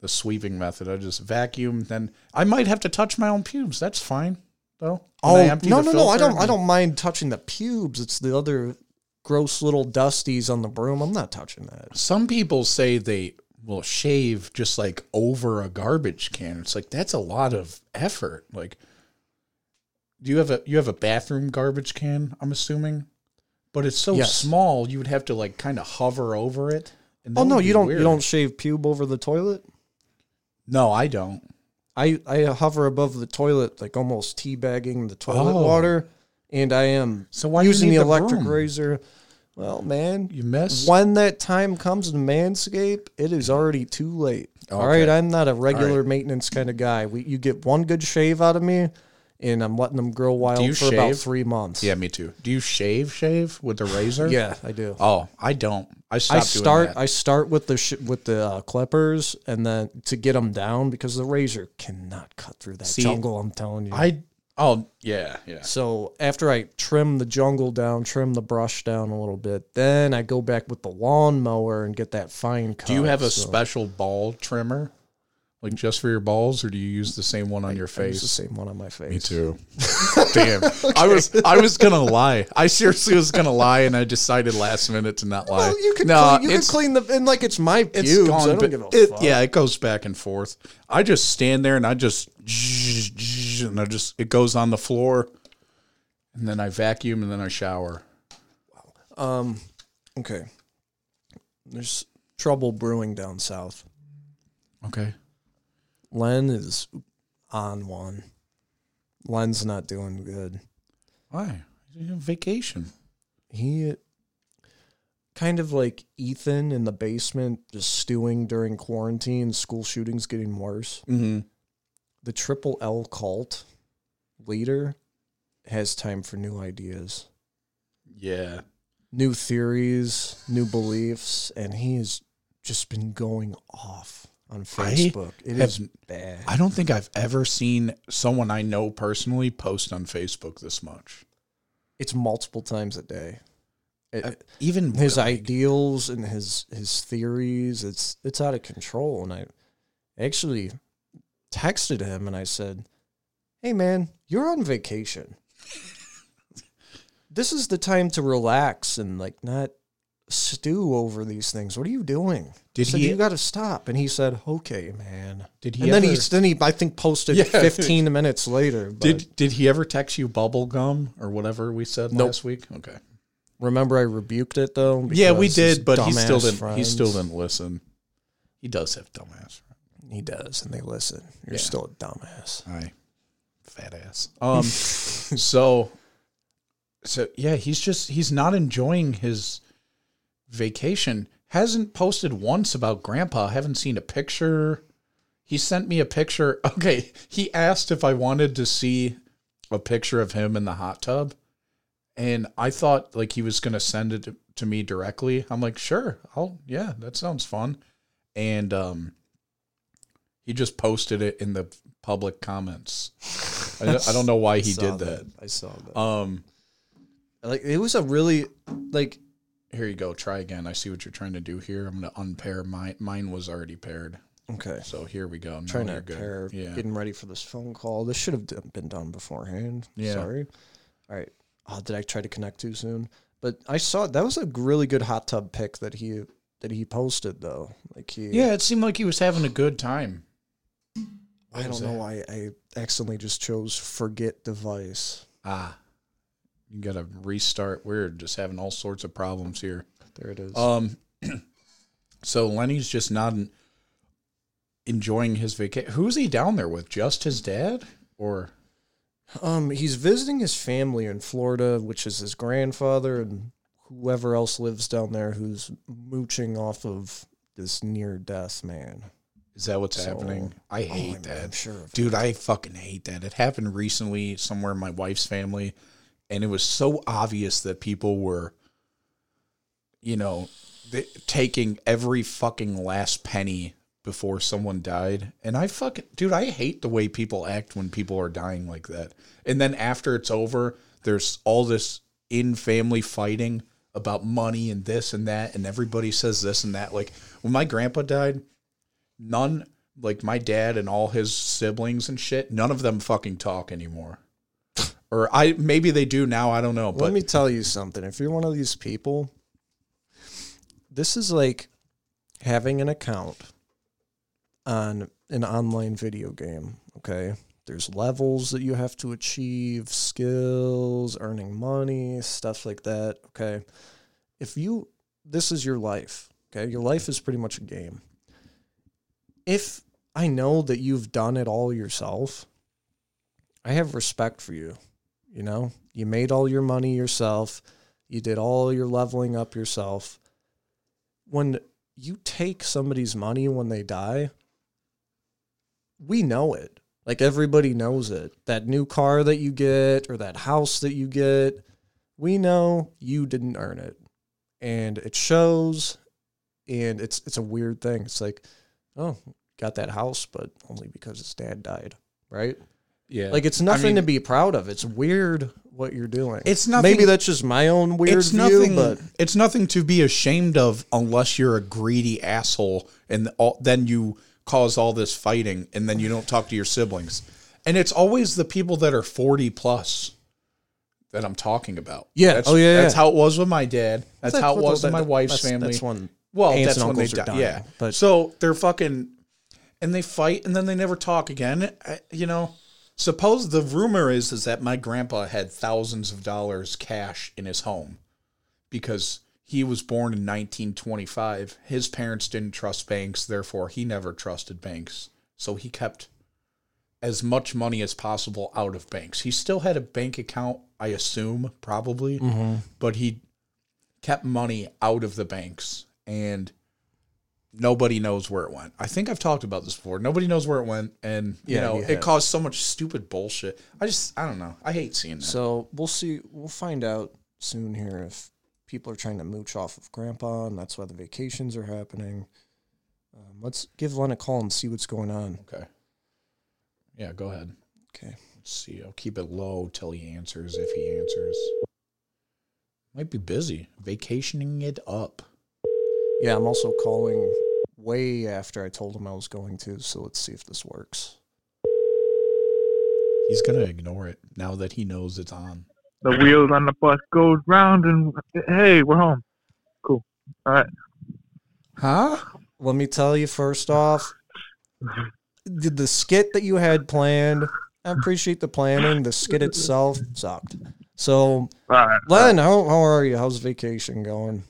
the sweeping method. I just vacuum. Then I might have to touch my own pubes. That's fine though. Oh no no no! I don't I don't mind touching the pubes. It's the other gross little dusties on the broom. I'm not touching that. Some people say they will shave just like over a garbage can. It's like that's a lot of effort. Like, do you have a you have a bathroom garbage can? I'm assuming, but it's so Yes. small you would have to like kind of hover over it. And Oh no, you don't. weird. You don't shave pube over the toilet. No, I don't. I I hover above the toilet, like almost teabagging the toilet Oh. water, and I am So why using the the electric broom? razor. Well, man, You miss. when that time comes to manscape, it is already too late. All Okay. right, I'm not a regular right. maintenance kind of guy. We, you get one good shave out of me, and I'm letting them grow wild for about three months. Yeah, me too. Do you shave shave with the razor? yeah, I do. Oh, I don't. I I start. I start with the sh- with the uh, clippers, and then to get them down because the razor cannot cut through that See, jungle. I'm telling you. I oh yeah yeah. So after I trim the jungle down, trim the brush down a little bit, then I go back with the lawnmower and get that fine cut. Do you have a so special ball trimmer, like just for your balls, or do you use the same one on your I use the same one on my face. Me too. Damn, I was I was gonna lie. I seriously was gonna lie, and I decided last minute to not lie. Well, you can no, clean, you can clean the and like it's my it's pubes. gone. I don't give a it- fuck. Yeah, it goes back and forth. I just stand there and I just and I just it goes on the floor, and then I vacuum and then I shower. Wow. Um. Okay. There's trouble brewing down south. Okay. Len is on one. Len's not doing good. Why? He's on vacation. He kind of like Ethan in the basement, just stewing during quarantine. School shootings getting worse. Mm-hmm. The Triple L cult leader has time for new ideas, Yeah. new theories, new beliefs, and he has just been going off on I Facebook. It is have- bad. I don't think I've ever seen someone I know personally post on Facebook this much. It's multiple times a day. It- Uh, Even his like, ideals and his his theories it's it's out of control and i actually texted him and i said hey man you're on vacation this is the time to relax and like not stew over these things what are you doing Did I said, he- you got to stop and he said okay man Did he and then he then he i think posted Yeah. 15 minutes later but Did did he ever text you bubble gum or whatever we said Nope. last week? Okay. remember i rebuked it though Yeah, we did, but he still didn't. He still didn't listen. He does have dumbass. He does, and they listen. You're Yeah. still a dumbass. Aye, fat ass. Um, so, so yeah, he's just he's not enjoying his vacation. Hasn't posted once about Grandpa. Haven't seen a picture. He sent me a picture. Okay, he asked if I wanted to see a picture of him in the hot tub, and I thought like he was gonna send it to, to me directly. I'm like, sure, I'll yeah, that sounds fun, and um, he just posted it in the public comments. I, don't- I don't know why he did that. I saw that. Um, like it was a really like here you go. Try again. I see what you're trying to do here. I'm gonna unpair mine. Mine was already paired. okay. So here we go. Now Trying to good. pair, Yeah. getting ready for this phone call. This should have been done beforehand. Yeah. Sorry. All right. Oh, did I try to connect too soon? But I saw that was a really good hot tub pick that he that he posted though. Like he, Yeah, it seemed like he was having a good time. I What was don't know that? why I accidentally just chose forget device. Ah, you got to restart. We're just having all sorts of problems here. There it is. Um, so Lenny's just not enjoying his vacation. Who's he down there with? Just his dad, or Um, he's visiting his family in Florida, which is his grandfather and whoever else lives down there who's mooching off of this near death man. is that what's So- happening? I hate Oh, that. I'm sure Dude, I fucking hate that. It happened recently somewhere in my wife's family, and it was so obvious that people were, you know, th- taking every fucking last penny before someone died. And I fucking, dude, I hate the way people act when people are dying like that. And then after it's over, there's all this in family fighting about money and this and that, and everybody says this and that. Like when my grandpa died, none like my dad and all his siblings and shit none of them fucking talk anymore or i maybe they do now i don't know but Let me tell you something. If you're one of these people, this is like having an account on an online video game. Okay. There's levels that you have to achieve, skills, earning money, stuff like that. Okay. If you, this is your life. Okay, your life is pretty much a game. If I know that you've done it all yourself, I have respect for you. You know, you made all your money yourself, you did all your leveling up yourself. When you take somebody's money when they die, we know it. Like everybody knows it. That new car that you get or that house that you get, we know you didn't earn it. And it shows and it's it's a weird thing. It's like, oh, got that house, but only because his dad died, right? Yeah. Like it's nothing mean- to be proud of. It's weird what you're doing. It's nothing- Maybe that's just my own weird it's view, nothing but it's nothing to be ashamed of unless you're a greedy asshole and all, then you cause all this fighting and then you don't talk to your siblings. And it's always the people that are 40 plus that I'm talking about. Yeah. That's, Oh, yeah, That's yeah. how it was with my dad. That's, how it was with my wife's that's- family. That's when Well, aunts that's and when they uncles are dying. Yeah, But so they're fucking, and they fight, and then they never talk again. I- You know, suppose the rumor is is that my grandpa had thousands of dollars cash in his home because he was born in 1925. His parents didn't trust banks, therefore he never trusted banks. So he kept as much money as possible out of banks. He still had a bank account, I assume, probably, mm-hmm. but he kept money out of the banks and nobody knows where it went. I think I've talked about this before. Nobody knows where it went and you Yeah, know, you it caused so much stupid bullshit. I just I don't know. I hate seeing that. So we'll see. We'll find out soon here if people are trying to mooch off of Grandpa, and that's why the vacations are happening. Um, let's give Len a call and see what's going on. okay. Yeah, go ahead. Okay. Let's see. I'll keep it low till he answers if he answers. Might be busy. Vacationing it up. Yeah, I'm also calling way after I told him I was going to. So let's see if this works. He's gonna ignore it now that he knows it's on. the wheels on the bus goes round and hey, we're home. Cool. All right. Huh? Let me tell you first off, the, the skit that you had planned, I appreciate the planning. The skit itself sucked. So, All right. Len, how, how are you? How's vacation going?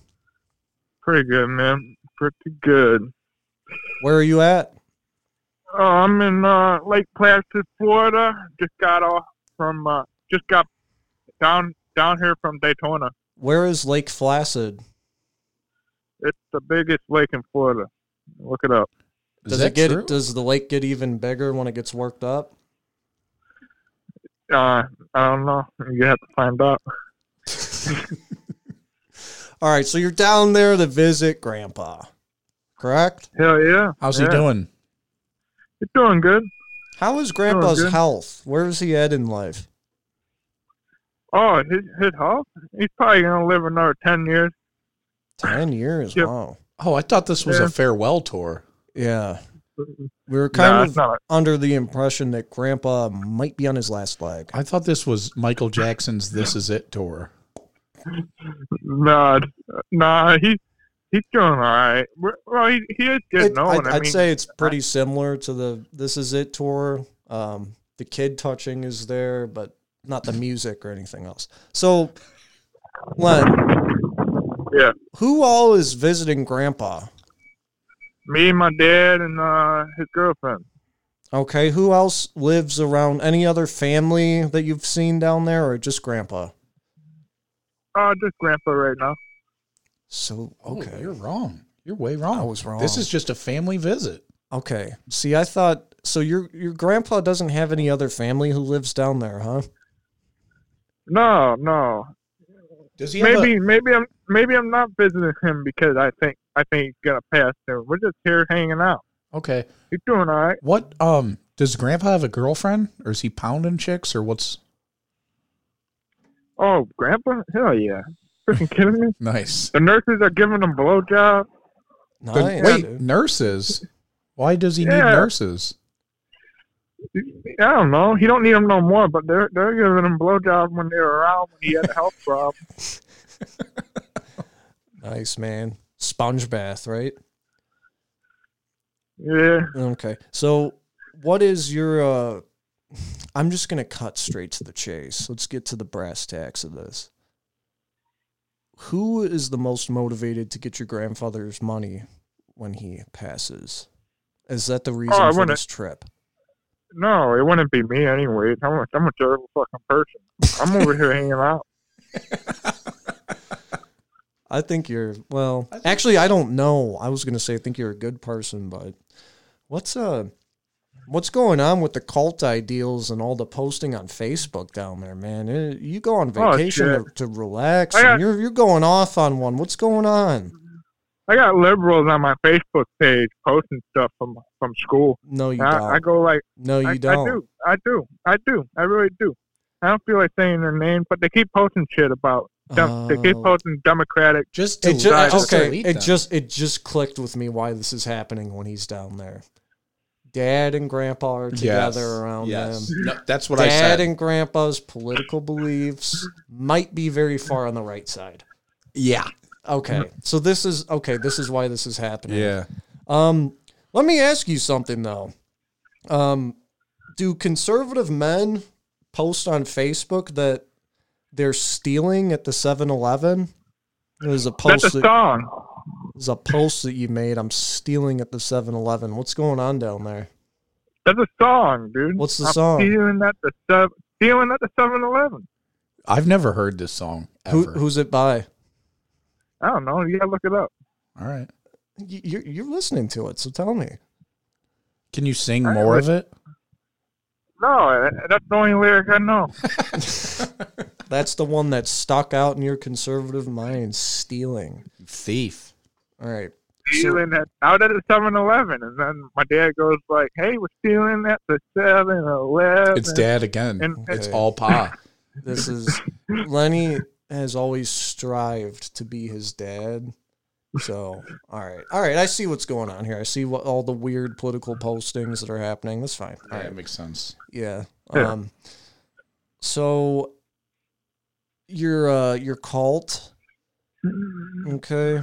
Pretty good, man. Pretty good. Where are you at? Oh, I'm in uh, Lake Placid, Florida. Just got off from uh, just got down down here from Daytona. Where is Lake Flaccid? It's the biggest lake in Florida. Look it up. Is Does it get true? does the lake get even bigger when it gets worked up? Uh, I don't know. You have to find out. All right, so you're down there to visit Grandpa, correct? Hell yeah. How's yeah. he doing? He's doing good. How is Grandpa's health? Where is he at in life? Oh, his his health. He's probably gonna live another ten years. Ten years. Yep. Wow. Oh, I thought this was Yeah. a farewell tour. Yeah, we were kind it's of not. under the impression that Grandpa might be on his last leg. I thought this was Michael Jackson's "This Is It" tour. Nah, nah. He he's doing all right. Well, he he is getting It-. I'd, I I'd mean, say it's pretty similar to the "This Is It" tour. Um, the kid touching is there, but not the music or anything else. So, Len, Yeah. who all is visiting Grandpa? me, my dad, and uh, his girlfriend. Okay, who else lives around? Any other family that you've seen down there, or just Grandpa? Uh, just grandpa right now. So, Okay, okay, you're wrong. You're way wrong. I was wrong. This is just a family visit. okay. See, I thought so. Your your grandpa doesn't have any other family who lives down there, huh? No, no. Does he have Maybe, a, maybe I'm, maybe I'm not visiting him because I think, I think he's gonna pass soon. We're just here hanging out. okay? He's doing all right. What um does Grandpa have a girlfriend, or is he pounding chicks, or what's Oh, grandpa? Hell yeah! Freaking kidding me? nice? The nurses are giving him blowjob. The- Nice. wait, dude. nurses? Why does he need Yeah. nurses? I don't know. He don't need them no more, but they're they're giving him blowjob when they're around when he had a health problem. Nice man. Sponge bath, right? Yeah. Okay. So, what is your? uh I'm just gonna cut straight to the chase. Let's get to the brass tacks of this. Who is the most motivated to get your grandfather's money when he passes? Is that the reason oh, for this trip? No, it wouldn't be me anyway. I'm a, I'm a terrible fucking person. I'm over here hanging out. I think you're well. actually, I don't know. I was gonna say I think you're a good person, but what's uh, what's going on with the cult ideals and all the posting on Facebook down there, man? Eh, you go on Oh, vacation to, to relax, I and you're you're going off on one. What's going on? I got liberals on my Facebook page posting stuff from from school. No, you I, don't. I go like, no, you I, don't. I do, I do, I do, I really do. I don't feel like saying their name, but they keep posting shit about them. They keep Oh. posting Democratic. Just It just, just okay. delete It just it just clicked with me why this is happening when he's down there. Dad and Grandpa are together Yes, around yes. them. No, that's what I said. Dad said. and Grandpa's political beliefs might be very far on the right side. yeah, Okay, so this is okay. This is why this is happening. yeah. Um, let me ask you something though. Um, do conservative men post on Facebook that they're stealing at the 7-Eleven? There's a post That's post a that, song. There's a post that you made. I'm stealing at the 7-Eleven. What's going on down there? That's a song, dude. What's the I'm song? Stealing at the seven. Stealing at the Seven Eleven. I've never heard this song Who, ever. who's it by? I don't know. You gotta look it up. All right. You- You're, you're listening to it, so tell me. Can you sing I more of it? No, that's the only lyric I know. That's the one that's stuck out in your conservative mind. Stealing. Thief. All right. Stealing at out at the Seven Eleven, and then my dad goes like, "Hey, we're stealing at the Seven Eleven." It's dad again. And- it's all pa. This is Lenny has always strived to be his dad. So, all right, all right. I see what's going on here. I see what all the weird political postings that are happening. That's fine. All Yeah, right, it makes sense. yeah. Yeah. Um, so your uh your cult, okay.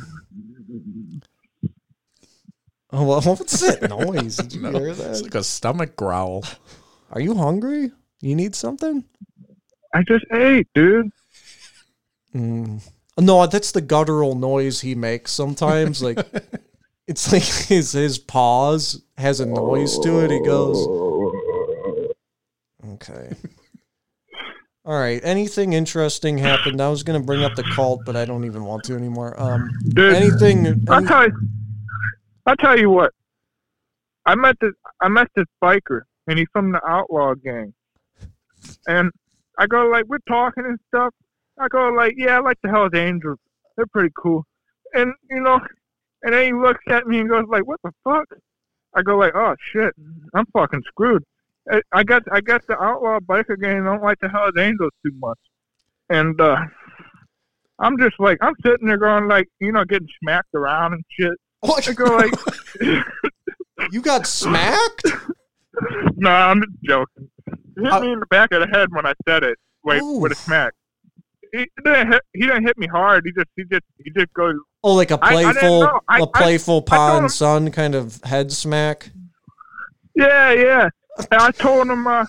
Oh, well, what's that noise? Did you No, hear it's like a stomach growl. Are you hungry? You need something? I just ate, dude. Mm. No, that's the guttural noise he makes sometimes. Like it's like his his paws has a noise to it. He goes, okay. All right. Anything interesting happened? I was gonna bring up the cult, but I don't even want to anymore. Um, Dude, anything? I'll tell you. I'll tell you what. I met this. I met this biker, and he's from the outlaw gang. And I go like, we're talking and stuff. I go like, yeah, I like the Hell's Angels. They're pretty cool. And you know, and then he looks at me and goes like, what the fuck? I go like, oh shit, I'm fucking screwed. I- I guess I guess the outlaw biker gang don't like the Hell's Angels too much. And uh I'm just like I'm sitting there going like, you know, getting smacked around and shit. What? I go like, you got smacked? no, I'm just joking. He hit Uh, me in the back of the head when I said it, like with a smack. He didn't hit. He didn't hit me hard. He just, he just, he just goes. Oh, like a playful, know. I- a I- playful I told pa him- and son kind of head smack. Yeah, yeah. And I told him. Uh,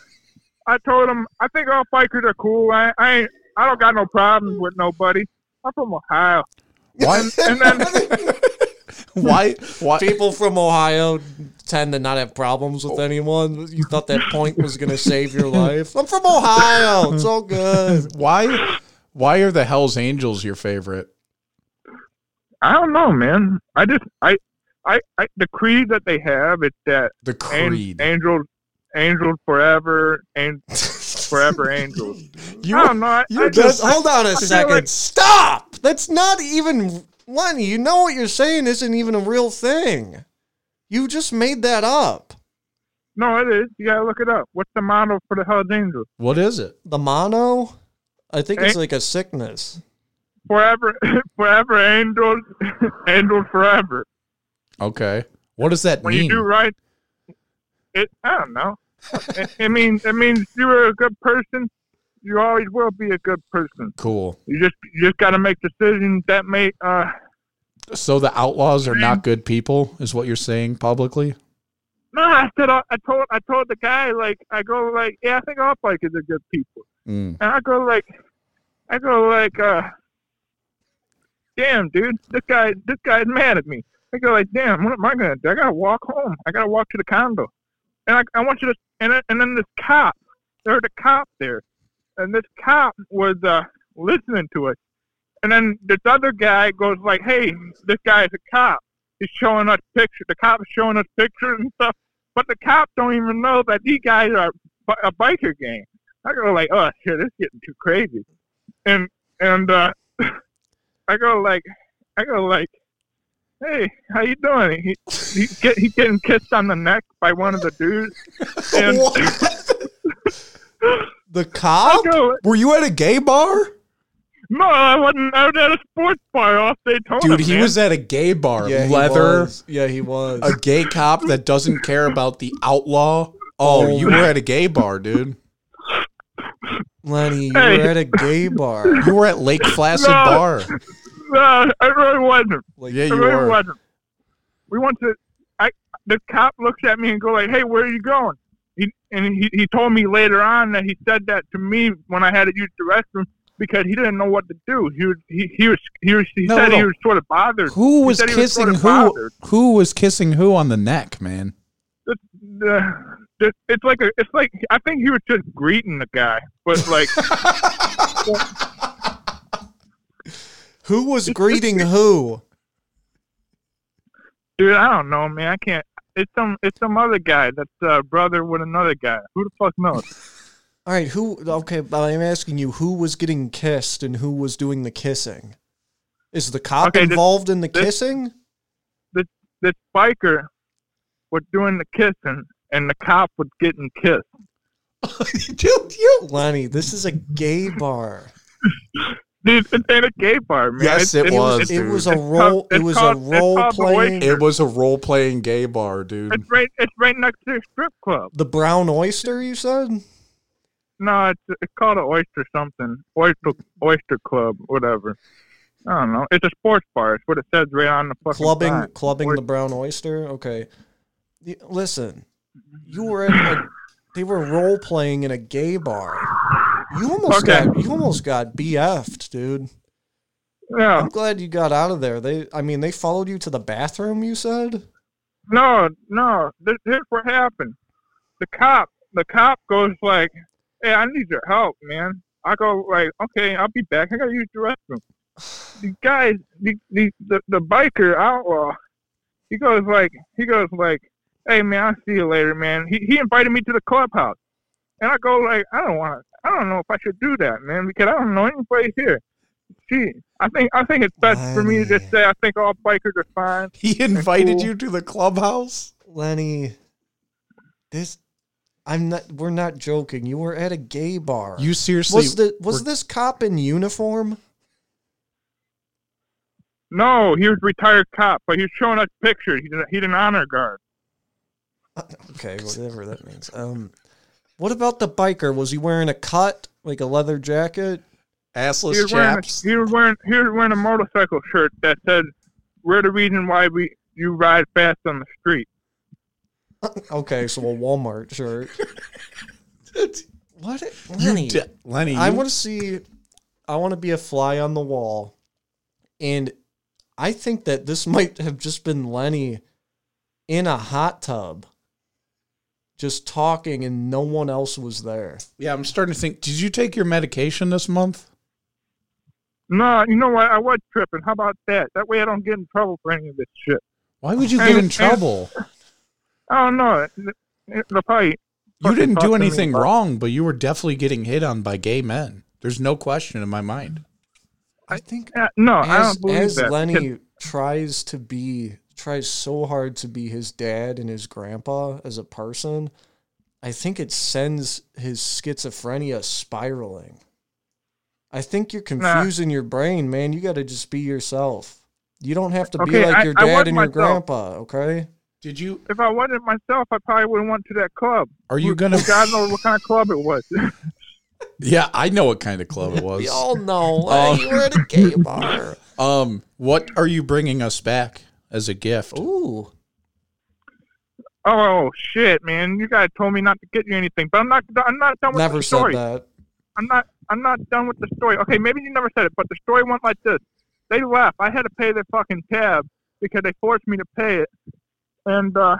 I told him. I think all bikers are cool. I, I ain't. I don't got no problems with nobody. I'm from Ohio. Why? And then why? Why? People from Ohio tend to not have problems with anyone. You thought that point was going to save your life. I'm from Ohio. It's all good. Why? Why are the Hell's Angels your favorite? I don't know, man. I just, I, I, I the creed that they have is that The an- Creed. angels, angels forever, and forever angels. You I don't know. I, You're I just, just, hold on a second. like- Stop. That's not even Lenny. You know what you're saying isn't even a real thing. You just made that up. no, it is. You gotta look it up. What's the mono for the Hells Angels? what is it? The mono, I think it's like a sickness. Forever, forever angels, angels forever. Okay. What does that When mean? you do right, it. I don't know. It, means it means you're a good person. You always will be a good person. cool. You just you just got to make decisions that may. Uh, So the outlaws are not good people, is what you're saying publicly? no, I said I, I told I told the guy like I go like yeah I think all bikers are good people, Mm. and I go like I go like uh damn, dude, this guy, this guy's mad at me. I go like, damn, what am I gonna do? I gotta walk home. I gotta walk to the condo, and I, I want you to, and and then this cop, there was a cop there, and this cop was uh listening to us, and then this other guy goes like, hey, this guy is a cop. He's showing us pictures. The cop is showing us pictures and stuff, but the cop don't even know that these guys are a biker gang. I go like, oh shit, this is getting too crazy, and and uh, I go like, I go like, hey, how you doing? He he get he getting kissed on the neck by one of the dudes, and The cop? Go, Were you at a gay bar? no, I wasn't. I was at a sports bar off Daytona. Dude, he man. was at a gay bar. he leather, was. Yeah, he was. a gay cop that doesn't care about the outlaw. Oh, Oh. you were at a gay bar, dude. Lenny, you Hey. were at a gay bar. You were at Lake Placid No. Bar. No, I really wasn't. Like, Yeah, I you really were. wasn't. We went to. I the cop looks at me and go like, "Hey, where are you going?" He, and he he told me later on that he said that to me when I had to use the restroom because he didn't know what to do. He was he, he was he was he No, said he was sort of bothered. Who was kissing sort of who? bothered. Who was kissing who on the neck, man? The, the, the, it's like a it's like I think he was just greeting the guy, but like who was greeting who? dude, I don't know, man. I can't. It's some it's some other guy that's uh, brother with another guy. Who the fuck knows? All right, who? Okay, but I'm asking you, who was getting kissed and who was doing the kissing? Is the cop Okay, this- involved in the this- kissing? this biker was doing the kissing and the cop was getting kissed. Dude, you. Lenny, this is a gay bar. Dude, it's ain't a gay bar, man. Yes, It's- it was, It's, It was a role. called- It it's was called- a role playing. It was a role playing gay bar, dude. it's right. It's right next to a strip club. The Brown Oyster, you said? No, it's it's called an oyster something. Oyster Oyster Club, whatever. I don't know. It's a sports bar. It's what it says right on the fucking Clubbing, sign. clubbing Oy- the Brown Oyster. Okay, listen, you were in a, they were role playing in a gay bar. You almost Okay. got you almost got BF'd, dude. Yeah. I'm glad you got out of there. They, I mean, they followed you to the bathroom. You said. No, no. This, here's what happened. The cop, the cop goes like, "Hey, I need your help, man." I go like, "Okay, I'll be back. I gotta use the restroom." The guys the the the, the biker outlaw, he goes like, he goes like, "Hey, man, I'll see you later, man." He he invited me to the clubhouse, and I go like, "I don't want, I don't know if I should do that, man, because I don't know anybody here." Gee, I think I think it's best for me to just say I think all bikers are fine. He invited cool. you to the clubhouse? Lenny, this, I'm not. We're not joking. You were at a gay bar. You seriously was the was were- this cop in uniform? No, he was a retired cop, but he was showing us pictures. He's, a, he's an honor guard. Okay, whatever that means. Um, what about the biker? Was he wearing a cut, like a leather jacket? He assless was, wearing a, chaps? he was wearing he was wearing a motorcycle shirt that said, "We're the reason why we you ride fast on the street." Okay, so a Walmart shirt. What, Lenny? de- Lenny, I want to see. I want to be a fly on the wall, and I think that this might have just been Lenny in a hot tub, just talking, and no one else was there. Yeah, I'm starting to think. Did you take your medication this month? No, you know what? I was tripping. How about that? That way I don't get in trouble for any of this shit. Why would you And- get in and- trouble? I don't know. They'll probably You didn't do anything wrong, but you were definitely getting hit on by gay men. There's no question in my mind. I think Yeah, no, I don't believe as that. Lenny tries to be tries so hard to be his dad and his grandpa as a person, I think it sends his schizophrenia spiraling. I think you're Nah. confusing your brain, man. You got to just be yourself. You don't have to be Okay, like I- your I dad was and your myself. grandpa, okay? Did you? If I wasn't myself, I probably wouldn't went to that club. Are you gonna? God knows what kind of club it was. Yeah, I know what kind of club it was. We all know hey, you were at a gay bar. Um, what are you bringing us back as a gift? Ooh. oh shit, man! You guys told me not to get you anything, but I'm not. I'm not done with Never the story. Never said that. I'm not. I'm not done with the story. Okay, maybe you never said it, but the story went like this. they left. I had to pay their fucking tab because they forced me to pay it, and uh,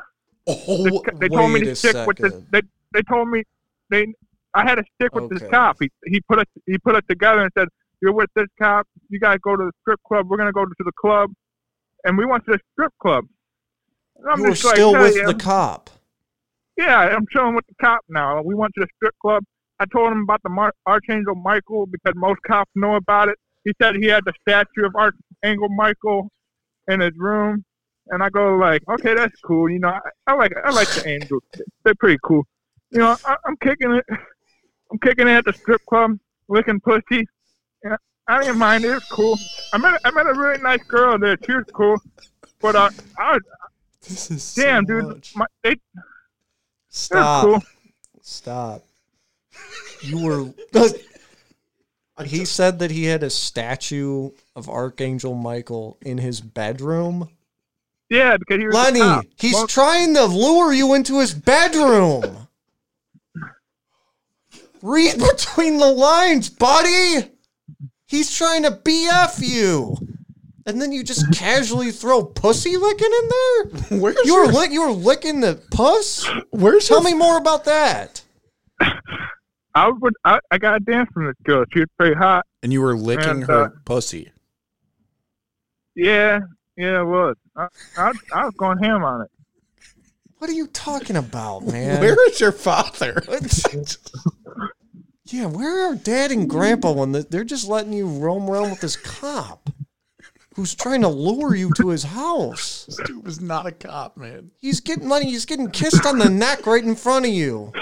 Oh, they, they told me to a stick with this. They they told me they I had to stick with this cop. He he put it he put it together and said, "You're with this cop. You gotta go to the strip club. We're gonna go to the club," and we went to the strip club. And I'm you were like, still "Hell with the cop. yeah, I'm chilling with the cop now. We went to the strip club. I told him about the Mar- Archangel Michael because most cops know about it. He said he had the statue of Archangel Michael in his room, and I go like, okay, that's cool. You know, I, I like I like the angels. They're pretty cool. You know, I, I'm kicking it. I'm kicking it at the strip club, licking pussy. And I didn't mind. It was cool. I met I met a really nice girl there. She was cool, but uh, I was This is damn dude. My, they, they were Stop. cool. Stop. You were. he said that he had a statue of Archangel Michael in his bedroom. Yeah, because he was a Lenny, cop. he's Well, trying to lure you into his bedroom. Read between the lines, buddy. He's trying to BF you. And then you just casually throw pussy licking in there? where's You were your, lick you were licking the puss? where's Tell your me more about that. I would. I, I got a dance from this girl. She was pretty hot. and you were licking And, her uh, pussy. Yeah, yeah, it was. I, I, I was going ham on it. What are you talking about, man? Where is your father? Yeah, where are dad and grandpa when the- they're just letting you roam around with this cop who's trying to lure you to his house? this dude was not a cop, man. He's getting money. He's getting kissed on the neck right in front of you.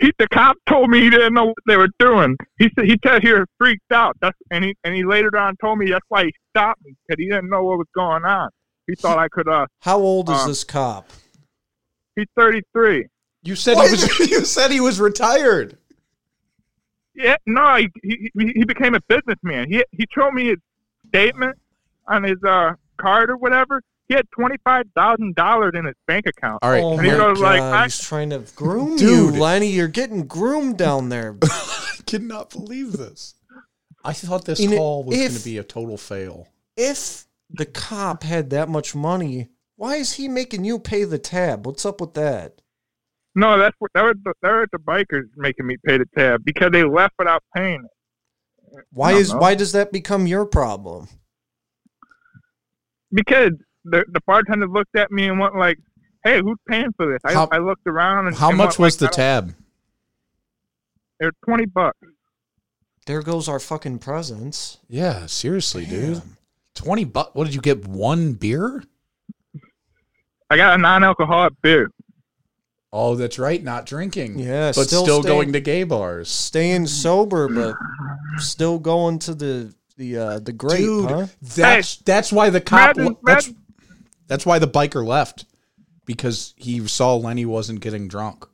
He, the cop told me he didn't know what they were doing. He said he said he was freaked out. That's and he and he later on told me that's why he stopped me because he didn't know what was going on. He thought I could. Uh, How old is Um, this cop? he's 33. You said What? he was. You said he was retired. Yeah, no, he he, he he became a businessman. He he showed me his statement on his uh card or whatever. He had twenty five thousand dollars in his bank account. All right, oh and he goes god, like, I- he's trying to groom Dude. you, Lenny. You're getting groomed down there. I cannot believe this. I thought this In call was going to be a total fail. if the cop had that much money, why is he making you pay the tab? What's up with that? No, that's what that was the that was the bikers making me pay the tab because they left without paying it. Why is know. why does that become your problem? Because the the bartender looked at me and went like, "Hey, who's paying for this?" I, How- I looked around and How and much went was the like, I don't- tab? It was twenty bucks. There goes our fucking presents. Yeah, seriously, dude. Twenty bucks. What did you get? One beer? I got a non-alcoholic beer. Oh, that's right. Not drinking. Yeah, but still, staying, going to gay bars. staying sober, but still going to the the uh, the great, Dude, huh? that's that's why the cop. Imagine- that's imagine- that's why the biker left because he saw Lenny wasn't getting drunk,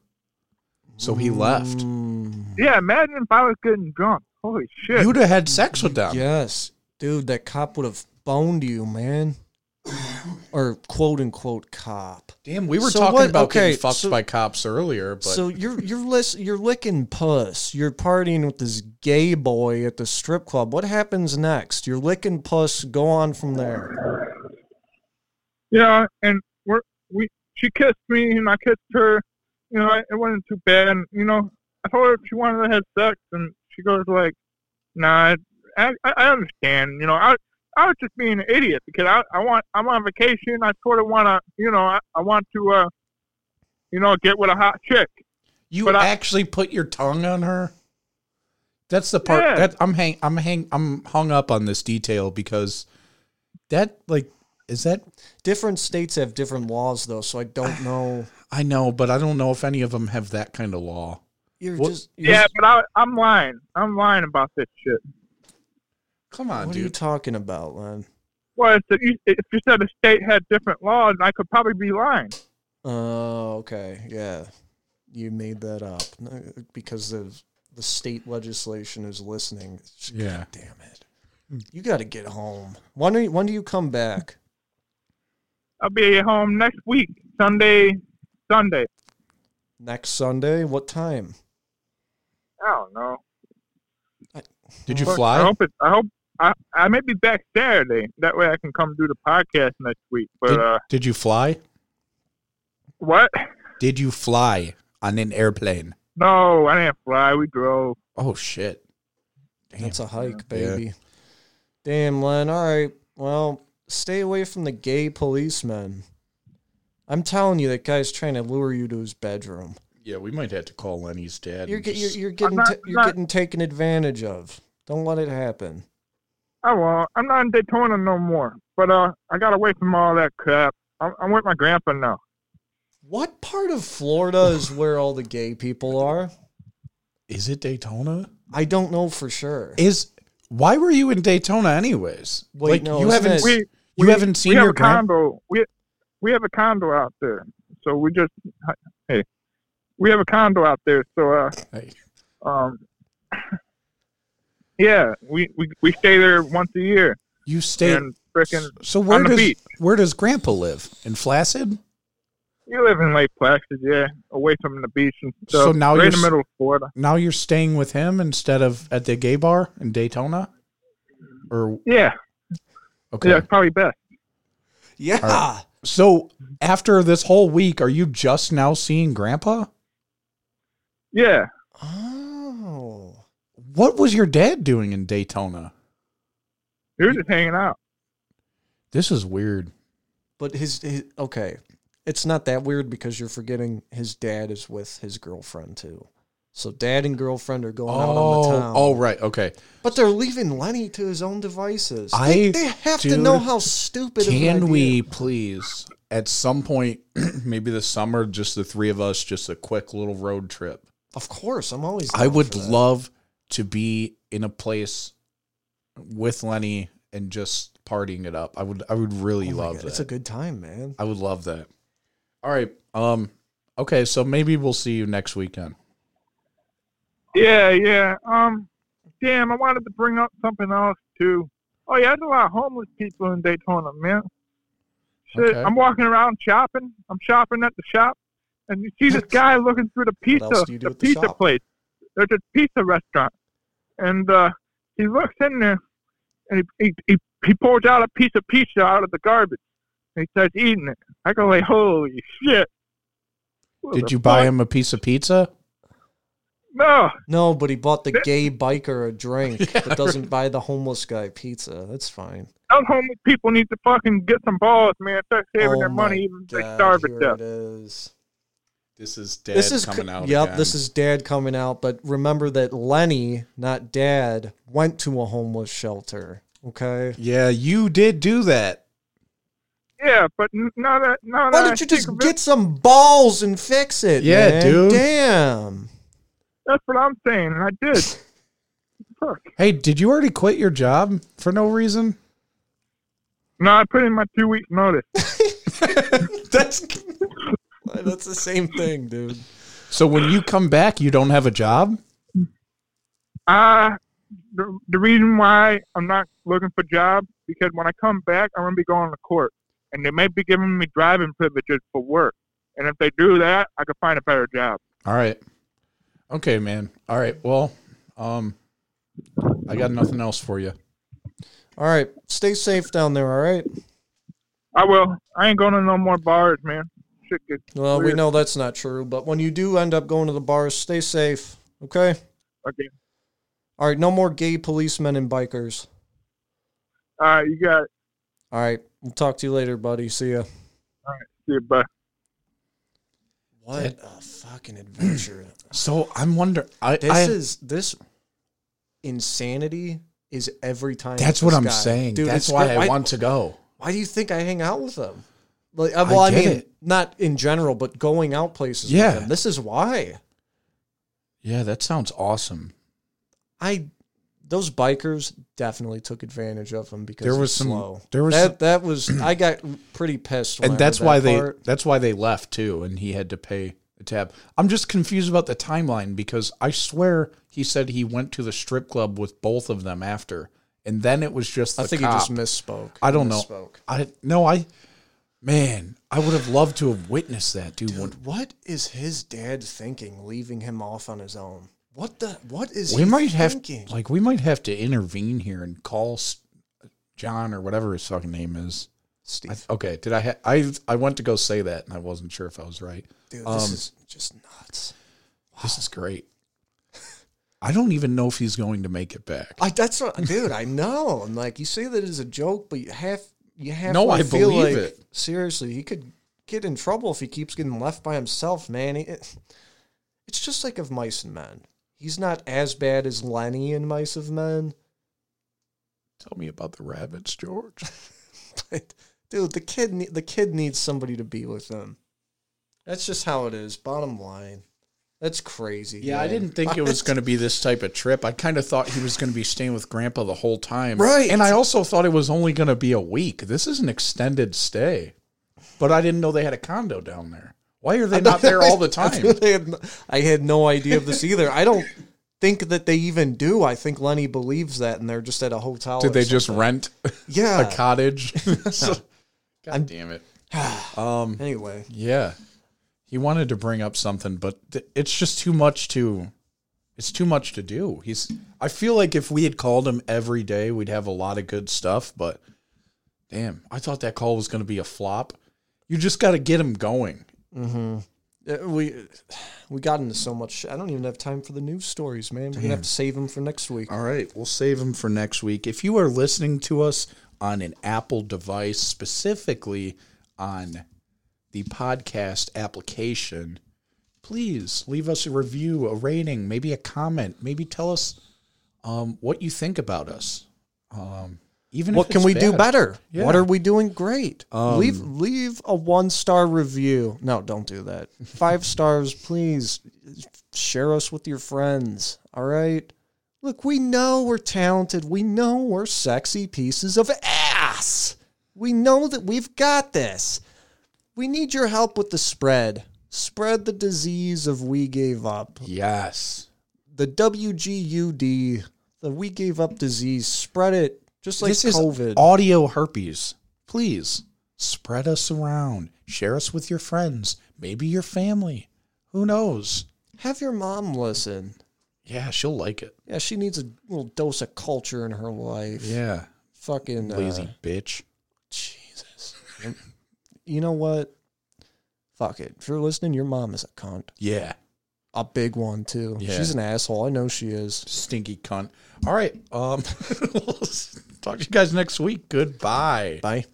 so he left. Mm, Yeah, imagine if I was getting drunk. Holy shit! You'd have had sex with them. yes, dude, that cop would have boned you, man. Or quote unquote cop. Damn, we were So talking what- about okay, getting fucked so- by cops earlier, but so you're you're lis- you're licking puss. You're partying with this gay boy at the strip club. What happens next? You're licking puss. Go on from there. Yeah, and we're we she kissed me and I kissed her. You know, it wasn't too bad. And you know, I told her if she wanted to have sex, and she goes like, "Nah, I I, I understand. You know, I I was just being an idiot because I I want I'm on vacation. I sort of want to, you know, I, I want to, uh, you know, get with a hot chick. you but I- actually put your tongue on her. That's the part Yeah. that I'm hang I'm hang I'm hung up on this detail because that like is that Different states have different laws, though, so I don't know. I know, but I don't know if any of them have that kind of law. You're What- just you're Yeah, just- but I I'm lying. I'm lying about this shit. Come on, what are you talking about, man? Well, if, the, if you said a state had different laws, I could probably be lying. Oh, okay, yeah. You made that up because of the state legislation is listening. Yeah. God damn it! You got to get home. When are you, when do you come back? I'll be home next week, Sunday. Sunday. Next Sunday? What time? I don't know. Did you But I fly? hope it. I hope I, I may be back Saturday. That way I can come do the podcast next week. But Did, uh, did you fly? what? Did you fly on an airplane? No, I didn't fly. We drove. Oh shit! Damn. That's a hike, baby. Damn, Len. All right. Well, stay away from the gay policeman. I'm telling you, that guy's trying to lure you to his bedroom. Yeah, we might have to call Lenny's dad. You're and get, you're, you're getting not- ta- you're not- getting taken advantage of. Don't let it happen. Oh well, I'm not in Daytona no more. But uh, I got away from all that crap. I'm, I'm with my grandpa now. What part of Florida is where all the gay people are? Is it Daytona? I don't know for sure. Is why were you in Daytona anyways? Wait, like no, you haven't We you we- haven't seen we have your a grand. condo. We we have a condo out there. So we just hey, we have a condo out there. So uh, Hey, um, yeah, we, we we stay there once a year you stay. and frickin' so where on the does beach. where does Grandpa live? In Flaccid? You live in Lake Placid, yeah, away from the beach and stuff. So now right you're in the middle of Florida. Now you're staying with him instead of at the gay bar in Daytona? Or Yeah, okay. yeah, it's probably best. yeah. All So after this whole week, are you just now seeing Grandpa? Yeah, Oh. What was your dad doing in Daytona? He was just hanging out. This is weird. But his, his okay, it's not that weird because you're forgetting his dad is with his girlfriend too. So dad and girlfriend are going out on the Oh, town. oh, right. Okay. But they're leaving Lenny to his own devices. I- they, they have to know how stupid. of an Can idea- we please, at some point, maybe this summer, just the three of us, just a quick little road trip? Of course, I'm always. I would for that. love to be in a place with Lenny and just partying it up. I would. I would really Oh love God, that. It's a good time, man. I would love that. All right. Um. Okay. So maybe we'll see you next weekend. Yeah, yeah. Um, damn, I wanted to bring up something else too. Oh yeah, there's a lot of homeless people in Daytona, man. Shit, Okay. I'm walking around shopping. I'm shopping at the shop, and you see this guy looking through the pizza, else you do the the pizza shop? place. There's a pizza restaurant, and uh, he looks in there, and he, he he he pulls out a piece of pizza out of the garbage, and he starts eating it. I go like, holy shit! What Did the you buy him a piece of pizza? No, No, but he bought the gay biker a drink, but doesn't buy the homeless guy pizza. That's fine. Those homeless people need to fucking get some balls, man. Start saving oh their money even if they God, starve to here death. it is. This is dad this is coming out. Yep, again. this is dad coming out. But remember that Lenny, not dad, went to a homeless shelter. Okay. Yeah, you did do that. Yeah, but n- now that now Why that I don't you just of it, get some balls and fix it? Yeah, man? dude. Damn. that's what I'm saying, and I did. Fuck. Hey, did you already quit your job for no reason? No, I put in my two weeks notice. That's That's the same thing, dude. so. When you come back, you don't have a job. Uh the, the reason why I'm not looking for jobs because when I come back, I'm gonna be going to court, and they may be giving me driving privileges for work. And if they do that, I could find a better job. All right. Okay, man. All right. Well, um, I got nothing else for you. All right. Stay safe down there, all right? I will. I ain't going to no more bars, man. Shit Well, we know that's not true, but when you do end up going to the bars, stay safe, okay? Okay. All right, no more gay policemen and bikers. All right, you got it. All right, we'll talk to you later, buddy. See ya. All right, see you, bye. What a fucking adventure. So I'm wondering. I, This I is this insanity is every time. that's what I'm guy. saying. Dude, that's why great. I want to go. Why do you think I hang out with them? Like, uh, well, I, get mean, it. not in general, but going out places. Yeah. with them. this is why Yeah, that sounds awesome. I. Those bikers definitely took advantage of him because There was some- slow. there was that. That was. I got pretty pissed, and I that's why that they part. that's why they left too and he had to pay a tab i'm just confused about the timeline because i swear he said he went to the strip club with both of them after and then it was just the I think cop. he just misspoke. i don't He know misspoke. i no i man i would have loved to have witnessed that dude, Dude, what is his dad thinking, leaving him off on his own? What the? What is we might have like we might have to intervene here and call John or whatever his fucking name is. Steve, I, okay, did I? Ha- I I went to go say that and I wasn't sure if I was right. dude, this um, is just nuts. This is great. I don't even know if he's going to make it back. I that's what, dude. I know. I'm like, you say that as a joke, but you have you have. No, I feel believe like, it. Seriously, he could get in trouble if he keeps getting left by himself, man. He, it's just like of Mice and Men. He's not as bad as Lenny in Mice of Men, Tell me about the rabbits, George. but dude, the kid the kid needs somebody to be with him. That's just how it is. Bottom line, that's crazy. Yeah, I didn't think it was going to be this type of trip. I kind of thought he was going to be staying with Grandpa the whole time. Right. And I also thought it was only going to be a week. This is an extended stay. But I didn't know they had a condo down there. Why are they not there all the time? I had, no- I had no idea of this either. I don't think that they even do. I think Lenny believes that, and they're just at a hotel. Did they just rent Yeah. a cottage? God damn it. Um, Anyway, yeah. He wanted to bring up something, but th- it's just too much to it's too much to do. He's I feel like if we had called him every day, we'd have a lot of good stuff, but damn, I thought that call was going to be a flop. You just got to get him going. uh, we we got into so much. I don't even have time for the news stories, man. We're gonna have to save them for next week. All right, we'll save them for next week. If you are listening to us on an Apple device, specifically on the podcast application, please leave us a review, a rating, maybe a comment, maybe tell us um, what you think about us. Um, even What can we do better? Yeah. What are we doing great? Um, leave leave a one star review. No, don't do that. Five stars, please. Share us with your friends. All right. Look, we know we're talented. We know we're sexy pieces of ass. We know that we've got this. We need your help with the spread. Spread the disease of we gave up. Yes. The WGUD, the we gave up disease. Spread it just like this is COVID. audio herpes. Please spread us around. Share us with your friends, maybe your family. Who knows? Have your mom listen. Yeah, she'll like it. Yeah, she needs a little dose of culture in her life. Yeah. Fucking uh, Lazy bitch. Jesus. you know what? Fuck it. If you're listening, your mom is a cunt. Yeah. A big one too. Yeah. She's an asshole. I know she is. Stinky cunt. All right. Um talk to you guys next week. Goodbye. Bye.